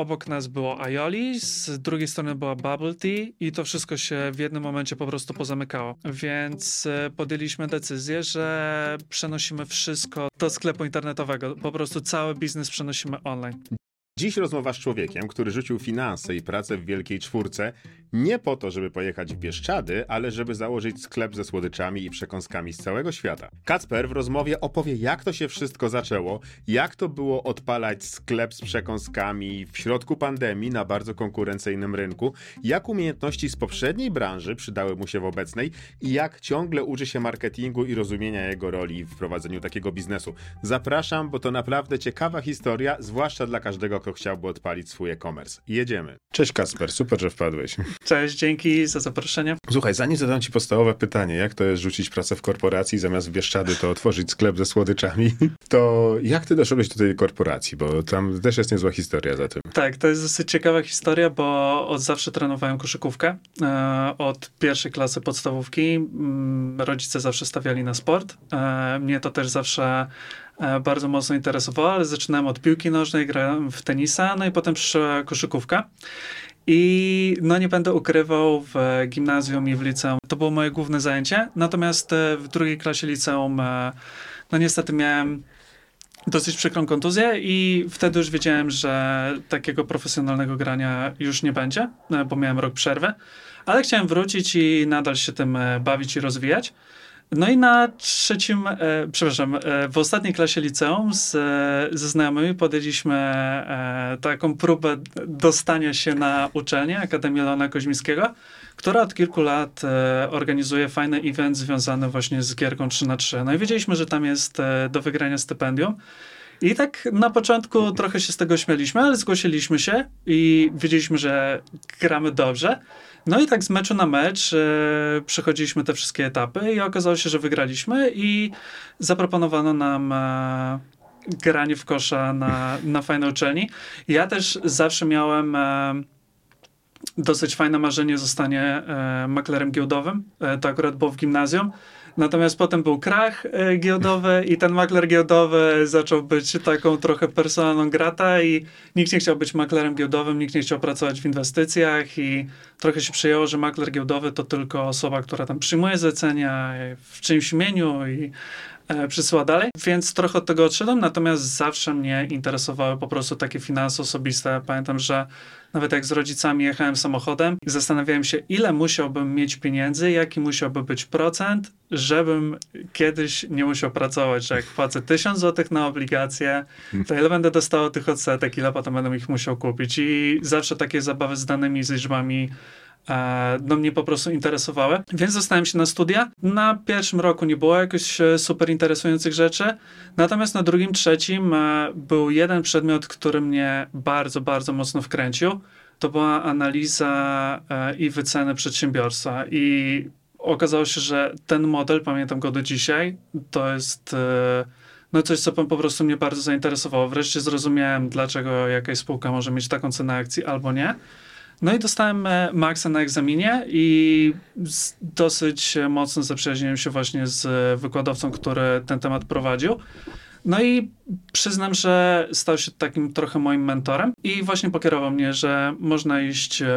obok nas było Aioli, z drugiej strony była Bubble Tea i to wszystko się w jednym momencie po prostu pozamykało. Więc e, podjęliśmy decyzję, że przenosimy wszystko do sklepu internetowego. Po prostu cały biznes przenosimy online. Dziś rozmowa z człowiekiem, który rzucił finanse i pracę w Wielkiej Czwórce nie po to, żeby pojechać w Bieszczady, ale żeby założyć sklep ze słodyczami i przekąskami z całego świata. Kacper w rozmowie opowie, jak to się wszystko zaczęło, jak to było odpalać sklep z przekąskami w środku pandemii na bardzo konkurencyjnym rynku, jak umiejętności z poprzedniej branży przydały mu się w obecnej i jak ciągle uczy się marketingu i rozumienia jego roli w prowadzeniu takiego biznesu. Zapraszam, bo to naprawdę ciekawa historia, zwłaszcza dla każdego, kto chciałby odpalić swój e-commerce. Jedziemy. Cześć Kasper, super, że wpadłeś. Cześć, dzięki za zaproszenie. Słuchaj, zanim zadam ci podstawowe pytanie, jak to jest rzucić pracę w korporacji, zamiast w Bieszczady to otworzyć sklep ze słodyczami, to jak ty doszedłeś do tej korporacji, bo tam też jest niezła historia za tym. Tak, to jest dosyć ciekawa historia, bo od zawsze trenowałem koszykówkę. E, od pierwszej klasy podstawówki mm, rodzice zawsze stawiali na sport. E, mnie to też zawsze bardzo mocno interesowało, ale zaczynałem od piłki nożnej, grałem w tenisa, no i potem przyszła koszykówka. I no nie będę ukrywał, w gimnazjum i w liceum to było moje główne zajęcie. Natomiast e, w drugiej klasie liceum, e, no niestety miałem dosyć przykrą kontuzję i wtedy już wiedziałem, że takiego profesjonalnego grania już nie będzie, e, bo miałem rok przerwy. Ale chciałem wrócić i nadal się tym bawić i rozwijać. No i na trzecim, e, przepraszam, e, w ostatniej klasie liceum z, ze znajomymi podjęliśmy e, taką próbę dostania się na uczelnię Akademii Leona Koźmińskiego, która od kilku lat e, organizuje fajny event związany właśnie z gierką 3 na 3 No i wiedzieliśmy, że tam jest e, do wygrania stypendium. I tak na początku trochę się z tego śmialiśmy, ale zgłosiliśmy się i wiedzieliśmy, że gramy dobrze. No i tak z meczu na mecz e, przechodziliśmy te wszystkie etapy i okazało się, że wygraliśmy i zaproponowano nam e, granie w kosza na, na fajnej uczelni. Ja też zawsze miałem e, dosyć fajne marzenie zostanie e, maklerem giełdowym. E, to akurat było w gimnazjum. Natomiast potem był krach e, giełdowy i ten makler giełdowy zaczął być taką trochę personalną grata i nikt nie chciał być maklerem giełdowym, nikt nie chciał pracować w inwestycjach i trochę się przyjęło, że makler giełdowy to tylko osoba, która tam przyjmuje zlecenia w czyimś imieniu i przysyła dalej, więc trochę od tego odszedłem, natomiast zawsze mnie interesowały po prostu takie finanse osobiste. Pamiętam, że nawet jak z rodzicami jechałem samochodem zastanawiałem się, ile musiałbym mieć pieniędzy, jaki musiałby być procent, żebym kiedyś nie musiał pracować, że jak płacę 1000 zł na obligacje, to ile będę dostał tych odsetek, ile potem będę ich musiał kupić. I zawsze takie zabawy z danymi, z liczbami e, no mnie po prostu interesowały, więc zostałem się na studia. Na pierwszym roku nie było jakoś e, super interesujących rzeczy, natomiast na drugim, trzecim e, był jeden przedmiot, który mnie bardzo, bardzo mocno wkręcił. To była analiza i wyceny przedsiębiorstwa i okazało się, że ten model, pamiętam go do dzisiaj, to jest no coś, co po prostu mnie bardzo zainteresowało. Wreszcie zrozumiałem, dlaczego jakaś spółka może mieć taką cenę akcji albo nie. No i dostałem e, maksa na egzaminie i dosyć mocno zaprzyjaźniłem się właśnie z wykładowcą, który ten temat prowadził. No i przyznam, że stał się takim trochę moim mentorem i właśnie pokierował mnie, że można iść e,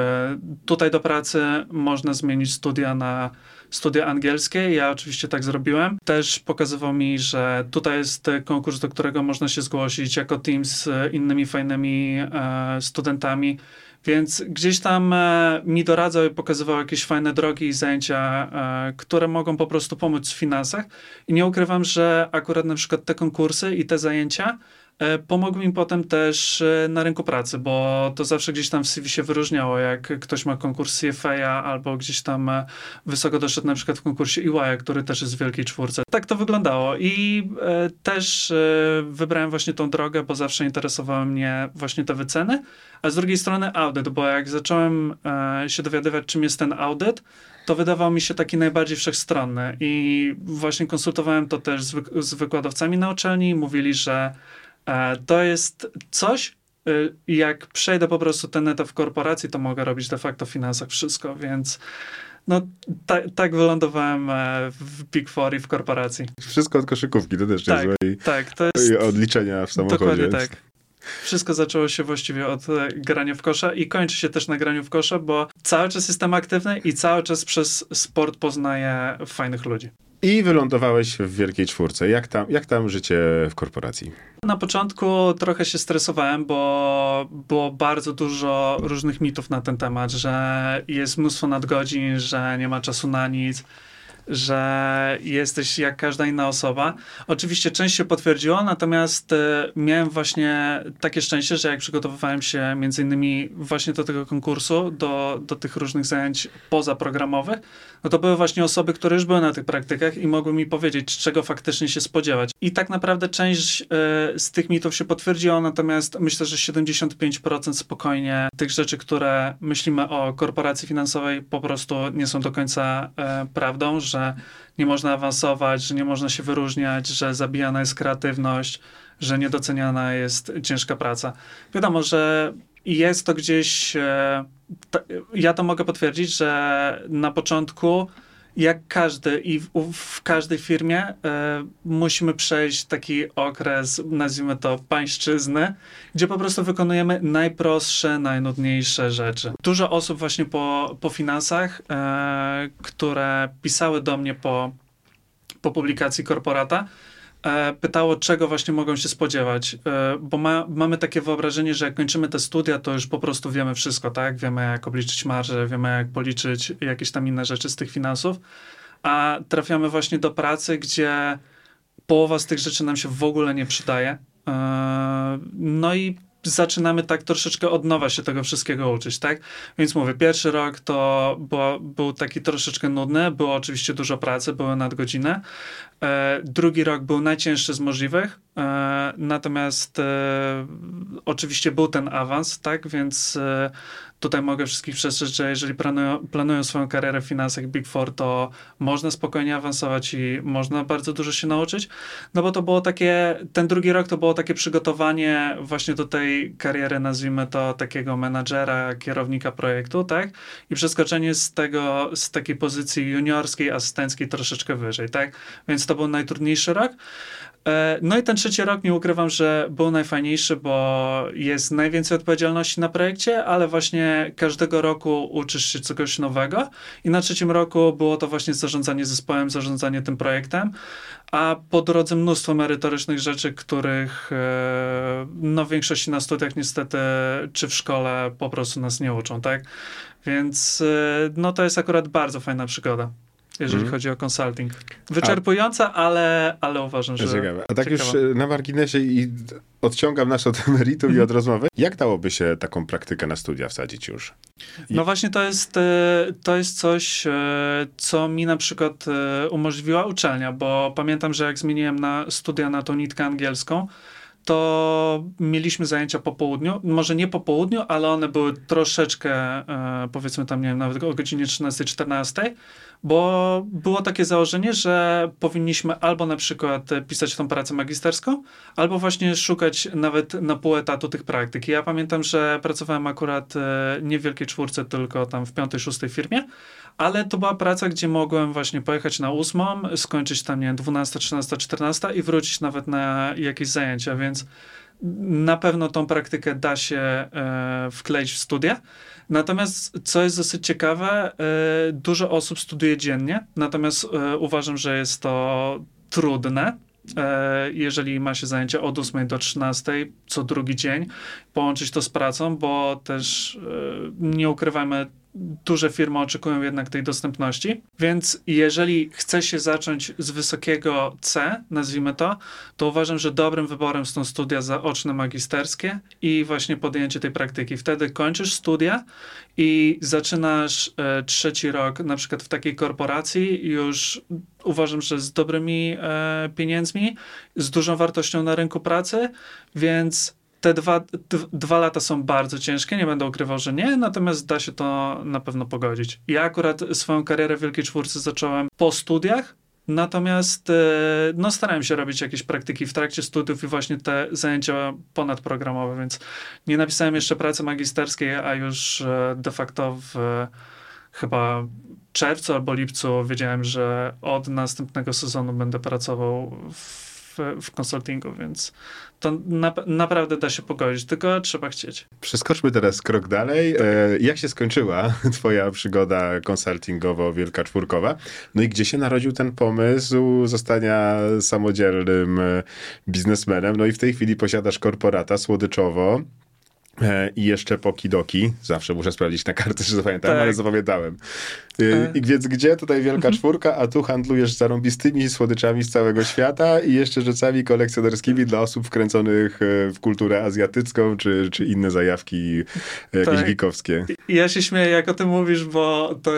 tutaj do pracy, można zmienić studia na studia angielskie. Ja oczywiście tak zrobiłem. Też pokazywał mi, że tutaj jest konkurs, do którego można się zgłosić jako team z innymi fajnymi e, studentami. Więc gdzieś tam e, mi doradzał i pokazywał jakieś fajne drogi i zajęcia, e, które mogą po prostu pomóc w finansach. I nie ukrywam, że akurat na przykład te konkursy i te zajęcia E, pomogł mi potem też e, na rynku pracy, bo to zawsze gdzieś tam w CV się wyróżniało, jak ktoś ma konkurs CFA albo gdzieś tam e, wysoko doszedł na przykład w konkursie EY, który też jest w Wielkiej Czwórce. Tak to wyglądało i też wybrałem właśnie tą drogę, bo zawsze interesowały mnie właśnie te wyceny, a z drugiej strony audyt, bo jak zacząłem się dowiadywać, czym jest ten audyt, to wydawał mi się taki najbardziej wszechstronny i właśnie konsultowałem to też z, z wykładowcami na uczelni, mówili, że to jest coś, y, jak przejdę po prostu ten etap w korporacji, to mogę robić de facto w finansach wszystko, więc no ta, tak wylądowałem e, w Big Four i w korporacji. Wszystko od koszykówki, to też tak, niezłe. Tak, to jest... I odliczenia w samochodzie. Dokładnie tak. Wszystko zaczęło się właściwie od e, grania w kosza i kończy się też na graniu w kosza, bo cały czas jestem aktywny i cały czas przez sport poznaję fajnych ludzi. I wylądowałeś w Wielkiej Czwórce. Jak tam, jak tam życie w korporacji? Na początku trochę się stresowałem, bo było bardzo dużo różnych mitów na ten temat, że jest mnóstwo nadgodzin, że nie ma czasu na nic że jesteś jak każda inna osoba. Oczywiście część się potwierdziło, natomiast e, miałem właśnie takie szczęście, że jak przygotowywałem się między innymi właśnie do tego konkursu, do, do tych różnych zajęć pozaprogramowych, no to były właśnie osoby, które już były na tych praktykach i mogły mi powiedzieć, czego faktycznie się spodziewać. I tak naprawdę część y, z tych mitów się potwierdziła, natomiast myślę, że 75% spokojnie tych rzeczy, które myślimy o korporacji finansowej, po prostu nie są do końca y, prawdą, że nie można awansować, że nie można się wyróżniać, że zabijana jest kreatywność, że niedoceniana jest ciężka praca. Wiadomo, że jest to gdzieś. E, ja to mogę potwierdzić, że na początku, jak każdy i w, w każdej firmie, e, musimy przejść taki okres, nazwijmy to pańszczyzny, gdzie po prostu wykonujemy najprostsze, najnudniejsze rzeczy. Dużo osób właśnie po, po finansach, e, które pisały do mnie po, po publikacji korporata, pytało, czego właśnie mogą się spodziewać, e, bo ma, mamy takie wyobrażenie, że jak kończymy te studia, to już po prostu wiemy wszystko, tak? Wiemy, jak obliczyć marże, wiemy, jak policzyć jakieś tam inne rzeczy z tych finansów, a trafiamy właśnie do pracy, gdzie połowa z tych rzeczy nam się w ogóle nie przydaje. E, no i zaczynamy tak troszeczkę od nowa się tego wszystkiego uczyć, tak? Więc mówię, pierwszy rok to było, był taki troszeczkę nudny, było oczywiście dużo pracy, były nadgodziny. E, drugi rok był najcięższy z możliwych, e, natomiast e, oczywiście był ten awans, tak? Więc e, tutaj mogę wszystkich przestrzec, że jeżeli planują, planują swoją karierę w finansach Big Four, to można spokojnie awansować i można bardzo dużo się nauczyć, no bo to było takie, ten drugi rok to było takie przygotowanie właśnie do tej kariery, nazwijmy to takiego menadżera, kierownika projektu, tak? I przeskoczenie z tego, z takiej pozycji juniorskiej, asystenckiej troszeczkę wyżej, tak? Więc to był najtrudniejszy rok. E, no i ten trzeci rok, nie ukrywam, że był najfajniejszy, bo jest najwięcej odpowiedzialności na projekcie, ale właśnie każdego roku uczysz się czegoś nowego. I na trzecim roku było to właśnie zarządzanie zespołem, zarządzanie tym projektem, a po drodze mnóstwo merytorycznych rzeczy, których e, no w większości na studiach niestety, czy w szkole po prostu nas nie uczą, tak? Więc e, no to jest akurat bardzo fajna przygoda jeżeli mm. chodzi o consulting. Wyczerpująca, A, ale, ale uważam, że ciekawe. A tak ciekawa. już e, na marginesie i odciągam nas od meritum mm. i od mhm. rozmowy. Jak dałoby się taką praktykę na studia wsadzić już? I... No właśnie to jest, e, to jest coś, e, co mi na przykład umożliwiła uczelnia, bo pamiętam, że jak zmieniłem na studia na tą nitkę angielską, to mieliśmy zajęcia po południu. Może nie po południu, ale one były troszeczkę, powiedzmy tam, nie wiem, nawet o godzinie 13-14 bo było takie założenie, że powinniśmy albo na przykład pisać tą pracę magisterską, albo właśnie szukać nawet na pół etatu tych praktyk. Ja pamiętam, że pracowałem akurat e, nie w Wielkiej Czwórce, tylko tam w piątej, szóstej firmie, ale to była praca, gdzie mogłem właśnie pojechać na ósmą, skończyć tam, nie wiem, 12, 13, 14 i wrócić nawet na jakieś zajęcia, więc na pewno tą praktykę da się e, wkleić w studia. Natomiast, co jest dosyć ciekawe, e, dużo osób studiuje dziennie, natomiast e, uważam, że jest to trudne. E, jeżeli ma się zajęcia od 8 do 13 co drugi dzień, połączyć to z pracą, bo też nie ukrywajmy, duże firmy oczekują jednak tej dostępności. Więc jeżeli chce się zacząć z wysokiego C, nazwijmy to, to uważam, że dobrym wyborem są studia zaoczne magisterskie i właśnie podjęcie tej praktyki. Wtedy kończysz studia i zaczynasz e, trzeci rok na przykład w takiej korporacji już uważam, że z dobrymi e, pieniędzmi, z dużą wartością na rynku pracy, więc te dwa, dwa lata są bardzo ciężkie, nie będę ukrywał, że nie, natomiast da się to na pewno pogodzić. Ja akurat swoją karierę w Wielkiej Czwórce zacząłem po studiach, Natomiast e, no, starałem się robić jakieś praktyki w trakcie studiów i właśnie te zajęcia ponadprogramowe, więc nie napisałem jeszcze pracy magisterskiej, a już e, de facto w chyba czerwcu albo lipcu wiedziałem, że od następnego sezonu będę pracował w w, konsultingu, więc to na, naprawdę da się pogodzić, tylko trzeba chcieć. Przeskoczmy teraz krok dalej. E, jak się skończyła twoja przygoda konsultingowo-wielka czwórkowa? No i gdzie się narodził ten pomysł zostania samodzielnym e, biznesmenem? No i w tej chwili posiadasz korporata słodyczowo. E, I jeszcze pokidoki. Zawsze muszę sprawdzić na kartę, czy zapamiętam, tak. ale zapamiętałem. E, I więc gdzie tutaj wielka mhm. czwórka, a tu handlujesz zarąbistymi słodyczami z całego świata i jeszcze rzeczami kolekcjonerskimi dla osób wkręconych e, w kulturę azjatycką, czy, czy inne zajawki jakieś tak. geekowskie. Ja się śmieję, jak o tym mówisz, bo to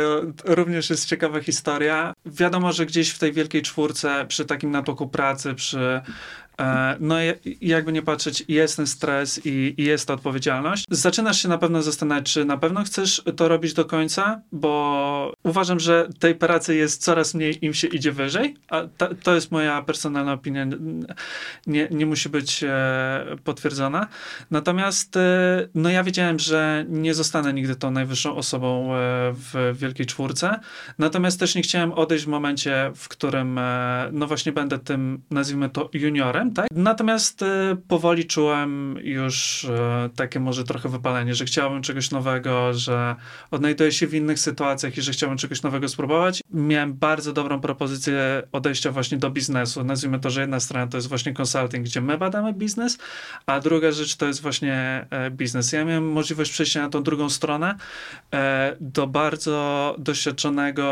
również jest ciekawa historia. Wiadomo, że gdzieś w tej wielkiej czwórce, przy takim natłoku pracy, przy E, no jakby nie patrzeć, jest ten stres i, i, jest ta odpowiedzialność. Zaczynasz się na pewno zastanawiać, czy na pewno chcesz to robić do końca, bo uważam, że tej pracy jest coraz mniej, im się idzie wyżej, a ta, to jest moja personalna opinia, nie, nie musi być e, potwierdzona. Natomiast e, no ja wiedziałem, że nie zostanę nigdy tą najwyższą osobą e, w Wielkiej Czwórce, natomiast też nie chciałem odejść w momencie, w którym e, no właśnie będę tym, nazwijmy to juniorem, tak? Natomiast y, powoli czułem już y, takie może trochę wypalenie, że chciałbym czegoś nowego, że odnajduję się w innych sytuacjach i że chciałbym czegoś nowego spróbować. Miałem bardzo dobrą propozycję odejścia właśnie do biznesu. Nazwijmy to, że jedna strona to jest właśnie consulting, gdzie my badamy biznes, a druga rzecz to jest właśnie e, biznes. Ja miałem możliwość przejścia na tą drugą stronę e, do bardzo doświadczonego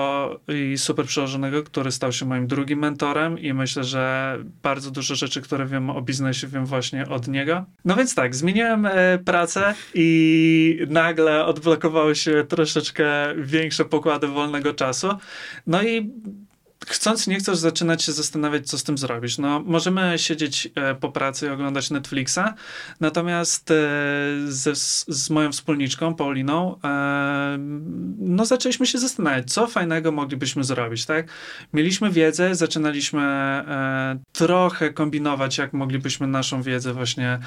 i super przełożonego, który stał się moim drugim mentorem i myślę, że bardzo dużo rzeczy, które wiem o biznesie, wiem właśnie od niego. No więc tak, zmieniłem e, pracę i nagle odblokowały się troszeczkę większe pokłady wolnego czasu. No i chcąc, nie chcąc zaczynać się zastanawiać, co z tym zrobić. No, możemy siedzieć e, po pracy i oglądać Netflixa, natomiast e, ze, z moją wspólniczką, Pauliną, e, no zaczęliśmy się zastanawiać, co fajnego moglibyśmy zrobić, tak? Mieliśmy wiedzę, zaczynaliśmy trochę kombinować, jak moglibyśmy naszą wiedzę właśnie,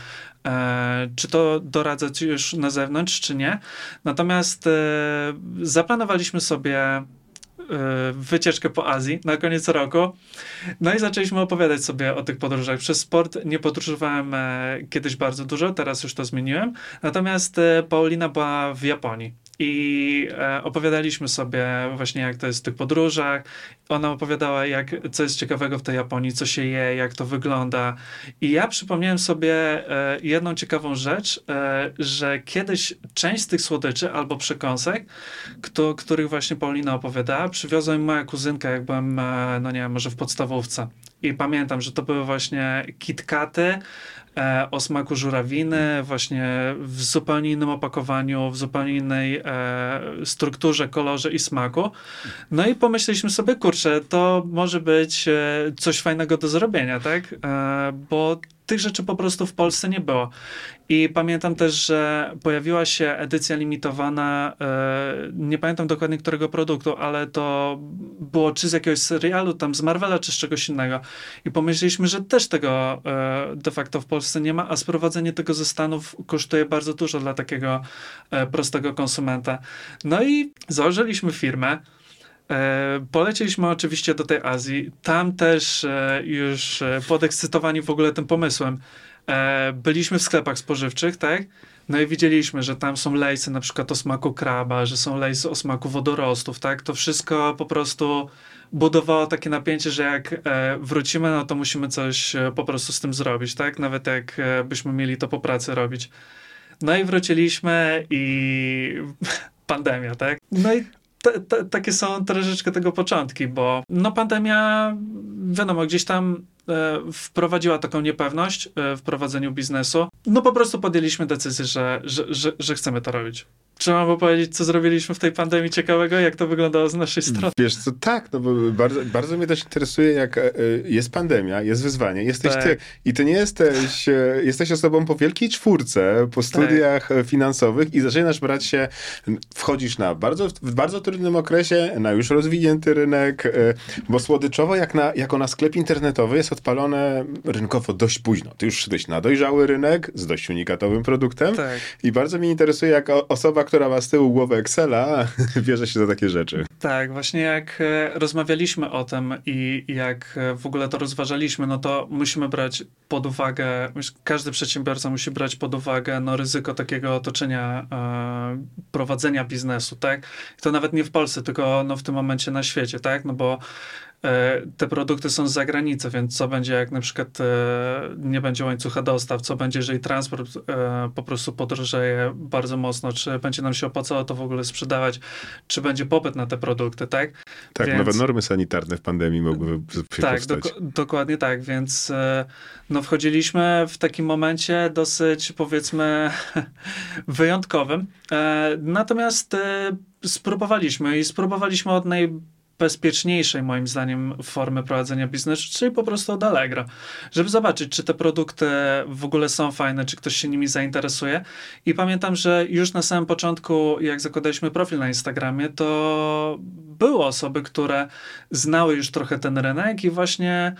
czy to doradzać już na zewnątrz, czy nie. Natomiast zaplanowaliśmy sobie E, wycieczkę po Azji na koniec roku. No i zaczęliśmy opowiadać sobie o tych podróżach. Przez sport nie podróżowałem e, kiedyś bardzo dużo, teraz już to zmieniłem. Natomiast e, Paulina była w Japonii i e, opowiadaliśmy sobie właśnie, jak to jest w tych podróżach. Ona opowiadała, jak, co jest ciekawego w tej Japonii, co się je, jak to wygląda. I ja przypomniałem sobie e, jedną ciekawą rzecz, e, że kiedyś część z tych słodyczy albo przekąsek, kto, których właśnie Paulina opowiadała, przywiozła mi moja kuzynka, jak byłem, no nie wiem, może w podstawówce. I pamiętam, że to były właśnie kitkaty, e, o smaku żurawiny, właśnie w zupełnie innym opakowaniu, w zupełnie innej e, strukturze, kolorze i smaku. No i pomyśleliśmy sobie, kurczę, to może być e, coś fajnego do zrobienia, tak? E, bo tych rzeczy po prostu w Polsce nie było. I pamiętam też, że pojawiła się edycja limitowana, e, nie pamiętam dokładnie którego produktu, ale to było czy z jakiegoś serialu, tam z Marvela, czy z czegoś innego. I pomyśleliśmy, że też tego e, de facto w Polsce nie ma, a sprowadzenie tego ze Stanów kosztuje bardzo dużo dla takiego e, prostego konsumenta. No i założyliśmy firmę. E, polecieliśmy oczywiście do tej Azji. Tam też e, już e, podekscytowani w ogóle tym pomysłem. Byliśmy w sklepach spożywczych, tak? No i widzieliśmy, że tam są lejsy na przykład o smaku kraba, że są lejsy o smaku wodorostów, tak? To wszystko po prostu budowało takie napięcie, że jak wrócimy, no to musimy coś po prostu z tym zrobić, tak? Nawet jak byśmy mieli to po pracy robić. No i wróciliśmy i pandemia, tak? No i te, te, takie są troszeczkę tego początki, bo no pandemia, wiadomo, gdzieś tam wprowadziła taką niepewność e, w prowadzeniu biznesu. No po prostu podjęliśmy decyzję, że, że, że, że chcemy to robić. Trzeba by powiedzieć, co zrobiliśmy w tej pandemii ciekawego, jak to wyglądało z naszej strony. Wiesz co, tak, no bo bardzo, bardzo mnie też interesuje, jak e, jest pandemia, jest wyzwanie, jesteś tak. ty i ty nie jesteś, e, jesteś osobą po wielkiej czwórce, po studiach tak. finansowych i zaczynasz brać się, wchodzisz na bardzo, w bardzo trudnym okresie, na już rozwinięty rynek, e, bo słodyczowo, jak, na, jako na sklep internetowy jest odpalone rynkowo dość późno. Ty już szedłeś na dojrzały rynek z dość unikatowym produktem tak. i bardzo mnie interesuje, jak osoba, która ma z tyłu głowę Excela, bierze się za takie rzeczy. Tak, właśnie jak e, rozmawialiśmy o tym i jak e, w ogóle to rozważaliśmy, no to musimy brać pod uwagę, każdy przedsiębiorca musi brać pod uwagę no, ryzyko takiego otoczenia e, prowadzenia biznesu, tak? I to nawet nie w Polsce, tylko no, w tym momencie na świecie, tak? No bo te produkty są z zagranicy, więc co będzie, jak na przykład e, nie będzie łańcucha dostaw, co będzie, jeżeli transport e, po prostu podrożeje bardzo mocno, czy będzie nam się opłacało to w ogóle sprzedawać, czy będzie popyt na te produkty, tak? Tak, więc, nowe normy sanitarne w pandemii mogły się Tak, dokładnie tak, więc no, wchodziliśmy w takim momencie dosyć, powiedzmy, wyjątkowym. Natomiast spróbowaliśmy i spróbowaliśmy od naj bezpieczniejszej, moim zdaniem, formy prowadzenia biznesu, czyli po prostu od Allegro, żeby zobaczyć, czy te produkty w ogóle są fajne, czy ktoś się nimi zainteresuje. I pamiętam, że już na samym początku, jak zakładaliśmy profil na Instagramie, to były osoby, które znały już trochę ten rynek i właśnie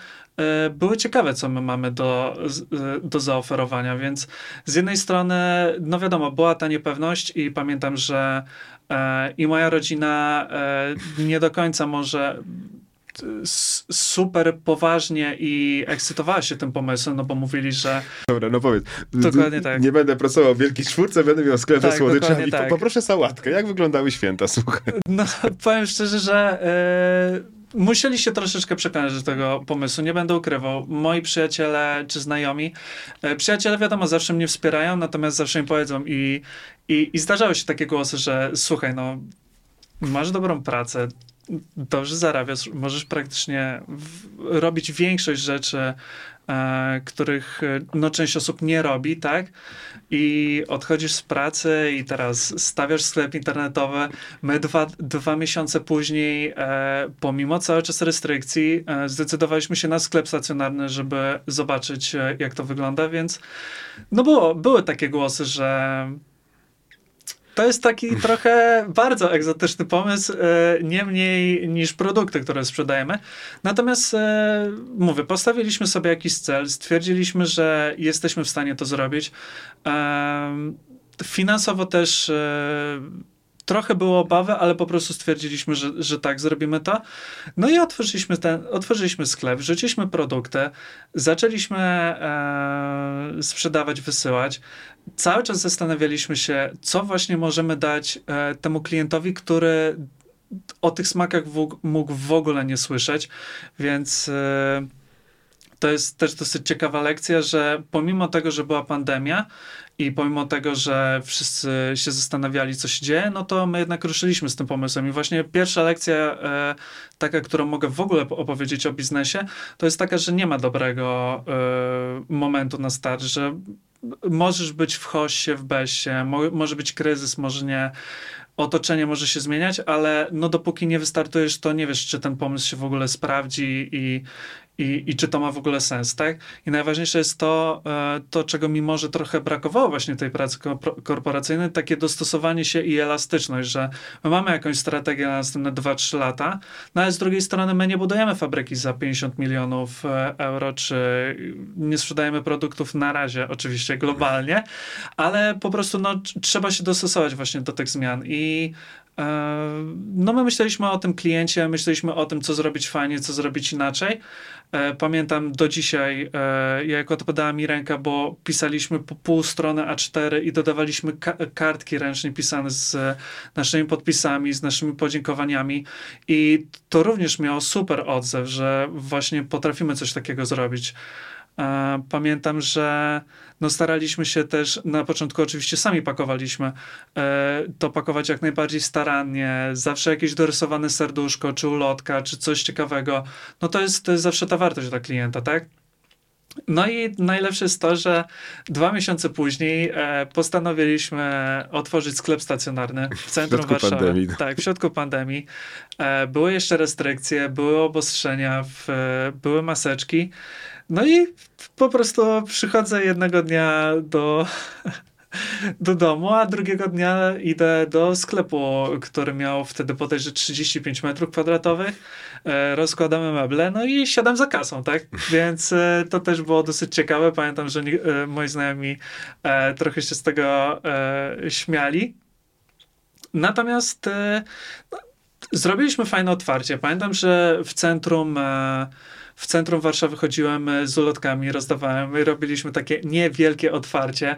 były ciekawe, co my mamy do, e, do zaoferowania, więc z jednej strony, no wiadomo, była ta niepewność i pamiętam, że E, I moja rodzina e, nie do końca może super poważnie i ekscytowała się tym pomysłem, no bo mówili, że... Dobra, no powiedz. Dokładnie tak. Nie będę pracował w wielkiej czwórce, będę miał sklep tak, ze słodyczami. Tak. Poproszę sałatkę. Jak wyglądały święta, słuchaj? No, powiem szczerze, że... Yy musieli się troszeczkę przekonać do tego pomysłu, nie będę ukrywał. Moi przyjaciele czy znajomi, e, przyjaciele wiadomo, zawsze mnie wspierają, natomiast zawsze mi powiedzą i, i, i zdarzały się takie głosy, że słuchaj, no masz dobrą pracę, dobrze zarabiasz, możesz praktycznie w, robić większość rzeczy, których e, no, część osób nie robi, tak? I odchodzisz z pracy i teraz stawiasz sklep internetowy. My dwa, dwa miesiące później, e, pomimo cały czas restrykcji, e, zdecydowaliśmy się na sklep stacjonarny, żeby zobaczyć, e, jak to wygląda, więc no było, były takie głosy, że to jest taki trochę bardzo egzotyczny pomysł, e, nie mniej niż produkty, które sprzedajemy. Natomiast e, mówię, postawiliśmy sobie jakiś cel, stwierdziliśmy, że jesteśmy w stanie to zrobić. E, finansowo też trochę było obawy, ale po prostu stwierdziliśmy, że, że tak, zrobimy to. No i otworzyliśmy, ten, otworzyliśmy sklep, wrzuciliśmy produkty, zaczęliśmy e, sprzedawać, wysyłać. Cały czas zastanawialiśmy się, co właśnie możemy dać e, temu klientowi, który o tych smakach w, mógł w ogóle nie słyszeć, więc... E, to jest też dosyć ciekawa lekcja, że pomimo tego, że była pandemia, i pomimo tego, że wszyscy się zastanawiali, co się dzieje, no to my jednak ruszyliśmy z tym pomysłem. I właśnie pierwsza lekcja, e, taka, którą mogę w ogóle opowiedzieć o biznesie, to jest taka, że nie ma dobrego e, momentu na start, że możesz być w hoście, w besie, mo może być kryzys, może nie otoczenie może się zmieniać, ale no dopóki nie wystartujesz, to nie wiesz, czy ten pomysł się w ogóle sprawdzi i, i, i czy to ma w ogóle sens, tak? I najważniejsze jest to, e, to, czego mi może trochę brakowało właśnie tej pracy korporacyjnej, takie dostosowanie się i elastyczność, że my mamy jakąś strategię na następne 2-3 lata, no ale z drugiej strony my nie budujemy fabryki za 50 milionów e, euro, czy nie sprzedajemy produktów na razie, oczywiście globalnie, ale po prostu no, trzeba się dostosować właśnie do tych zmian i no my myśleliśmy o tym kliencie, myśleliśmy o tym, co zrobić fajnie, co zrobić inaczej, E, pamiętam do dzisiaj, e, jak odpadała mi ręka, bo pisaliśmy po pół strony A4 i dodawaliśmy ka kartki ręcznie pisane z naszymi podpisami, z naszymi podziękowaniami. I to również miało super odzew, że właśnie potrafimy coś takiego zrobić. Pamiętam, że no staraliśmy się też, na początku oczywiście sami pakowaliśmy, e, to pakować jak najbardziej starannie, zawsze jakieś dorysowane serduszko, czy ulotka, czy coś ciekawego. No to jest, to jest zawsze ta wartość dla klienta, tak? No i najlepsze jest to, że dwa miesiące później e, postanowiliśmy otworzyć sklep stacjonarny w centrum w Warszawy. Pandemii. Tak, w środku pandemii. E, były jeszcze restrykcje, były obostrzenia, były maseczki. No i po prostu przychodzę jednego dnia do, do domu, a drugiego dnia idę do sklepu, który miał wtedy bodajże 35 metrów kwadratowych. E, rozkładamy meble, no i siadam za kasą, tak? Więc e, to też było dosyć ciekawe. Pamiętam, że e, moi znajomi trochę się z tego śmiali. Natomiast no, zrobiliśmy fajne otwarcie. Pamiętam, że w centrum w centrum Warszawy chodziłem z ulotkami, rozdawałem robiliśmy takie niewielkie otwarcie.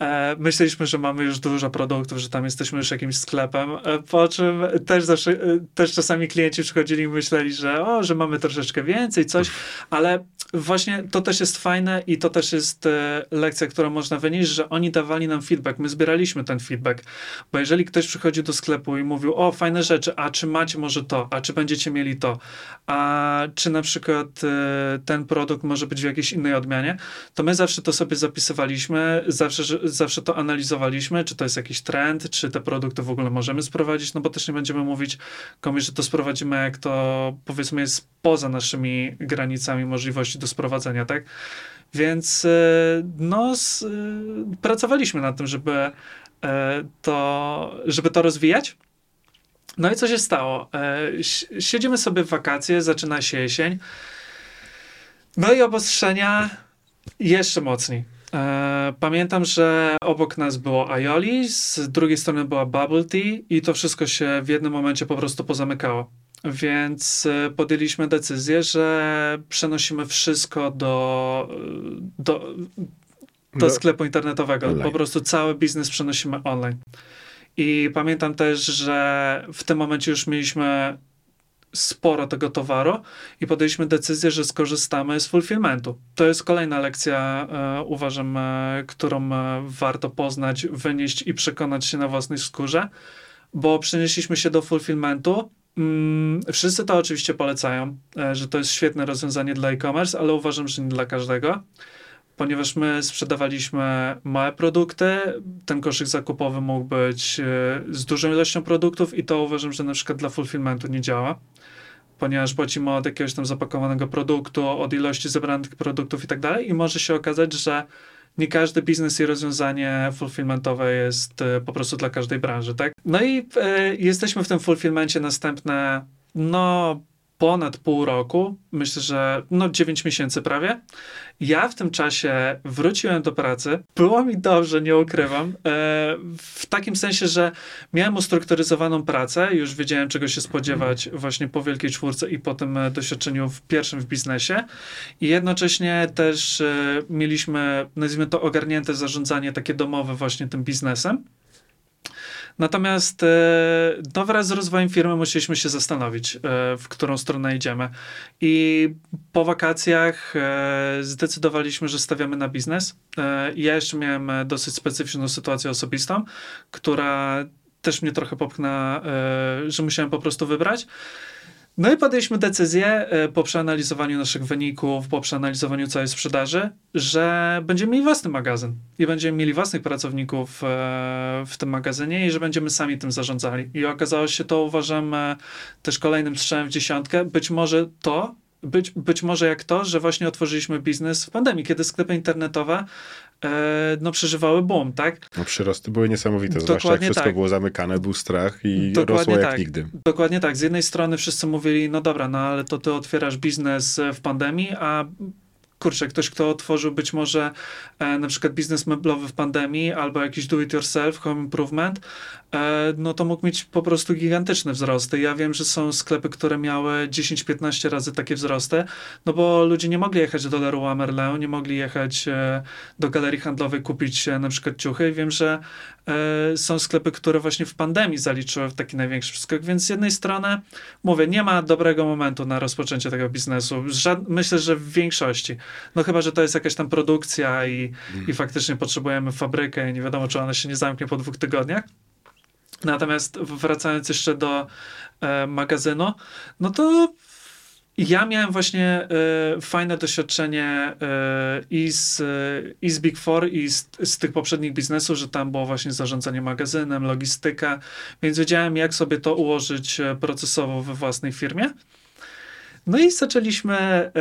E, myśleliśmy, że mamy już dużo produktów, że tam jesteśmy już jakimś sklepem, e, po czym też zawsze, e, też czasami klienci przychodzili i myśleli, że o, że mamy troszeczkę więcej, coś, ale właśnie to też jest fajne i to też jest lekcja, którą można wynieść, że oni dawali nam feedback, my zbieraliśmy ten feedback, bo jeżeli ktoś przychodzi do sklepu i mówił, o, fajne rzeczy, a czy macie może to, a czy będziecie mieli to, a czy na przykład ten produkt może być w jakiejś innej odmianie, to my zawsze to sobie zapisywaliśmy, zawsze, zawsze to analizowaliśmy, czy to jest jakiś trend, czy te produkty w ogóle możemy sprowadzić, no bo też nie będziemy mówić komuś, że to sprowadzimy, jak to powiedzmy jest poza naszymi granicami możliwości do sprowadzenia, tak? Więc e, no, e, pracowaliśmy nad tym, żeby e, to, żeby to rozwijać. No i co się stało? Siedzimy sobie w wakacje, zaczyna się jesień. No i obostrzenia jeszcze mocniej. E, pamiętam, że obok nas było Aioli, z drugiej strony była Bubble Tea i to wszystko się w jednym momencie po prostu pozamykało. Więc e, podjęliśmy decyzję, że przenosimy wszystko do, do, do sklepu internetowego. Online. Po prostu cały biznes przenosimy online. I pamiętam też, że w tym momencie już mieliśmy sporo tego towaru i podjęliśmy decyzję, że skorzystamy z fulfillmentu. To jest kolejna lekcja, e, uważam, e, którą e, warto poznać, wynieść i przekonać się na własnej skórze, bo przenieśliśmy się do fulfillmentu. Mm, wszyscy to oczywiście polecają, że to jest świetne rozwiązanie dla e-commerce, ale uważam, że nie dla każdego ponieważ my sprzedawaliśmy małe produkty, ten koszyk zakupowy mógł być z dużą ilością produktów i to uważam, że na przykład dla fulfillmentu nie działa ponieważ płacimy od jakiegoś tam zapakowanego produktu, od ilości zebranych produktów i tak dalej i może się okazać, że nie każdy biznes i rozwiązanie fulfillmentowe jest e, po prostu dla każdej branży, tak? No i e, jesteśmy w tym fulfillmencie następne, no ponad pół roku, myślę, że no 9 miesięcy prawie. Ja w tym czasie wróciłem do pracy. Było mi dobrze, nie ukrywam. E, w takim sensie, że miałem ustrukturyzowaną pracę, już wiedziałem, czego się spodziewać właśnie po Wielkiej Czwórce i po tym e, doświadczeniu w pierwszym w biznesie. I jednocześnie też e, mieliśmy, nazwijmy to, ogarnięte zarządzanie takie domowe właśnie tym biznesem. Natomiast e, no, wraz z rozwojem firmy musieliśmy się zastanowić, e, w którą stronę idziemy. I po wakacjach e, zdecydowaliśmy, że stawiamy na biznes. Ja jeszcze miałem dosyć specyficzną sytuację osobistą, która też mnie trochę popchna, że musiałem po prostu wybrać. No i podjęliśmy decyzję e, po przeanalizowaniu naszych wyników, po przeanalizowaniu całej sprzedaży, że będziemy mieli własny magazyn i będziemy mieli własnych pracowników e, w tym magazynie i że będziemy sami tym zarządzali. I okazało się to, uważam, e, też kolejnym strzałem w dziesiątkę. Być może to być, być może jak to, że właśnie otworzyliśmy biznes w pandemii, kiedy sklepy internetowe e, no, przeżywały boom, tak? No, przyrosty były niesamowite, Dokładnie zwłaszcza jak wszystko tak. było zamykane, był strach i Dokładnie rosło jak tak. nigdy. Dokładnie tak. Z jednej strony wszyscy mówili, no dobra, no ale to ty otwierasz biznes w pandemii, a kurczę, ktoś, kto otworzył być może e, na przykład biznes meblowy w pandemii albo jakiś do-it-yourself, home improvement, e, no to mógł mieć po prostu gigantyczne wzrosty. Ja wiem, że są sklepy, które miały 10-15 razy takie wzrosty, no bo ludzie nie mogli jechać do Leroy Merlin, nie mogli jechać e, do galerii handlowej kupić e, na przykład ciuchy. I wiem, że e, są sklepy, które właśnie w pandemii zaliczyły w taki największy skok, więc z jednej strony mówię, nie ma dobrego momentu na rozpoczęcie tego biznesu. Żad myślę, że w większości. No chyba, że to jest jakaś tam produkcja i, mm. i faktycznie potrzebujemy fabrykę i nie wiadomo, czy ona się nie zamknie po dwóch tygodniach. Natomiast wracając jeszcze do e, magazynu, no to ja miałem właśnie e, fajne doświadczenie e, i, z, i z Big Four, i z, z tych poprzednich biznesów, że tam było właśnie zarządzanie magazynem, logistyka, więc wiedziałem, jak sobie to ułożyć e, procesowo we własnej firmie. No i zaczęliśmy, e,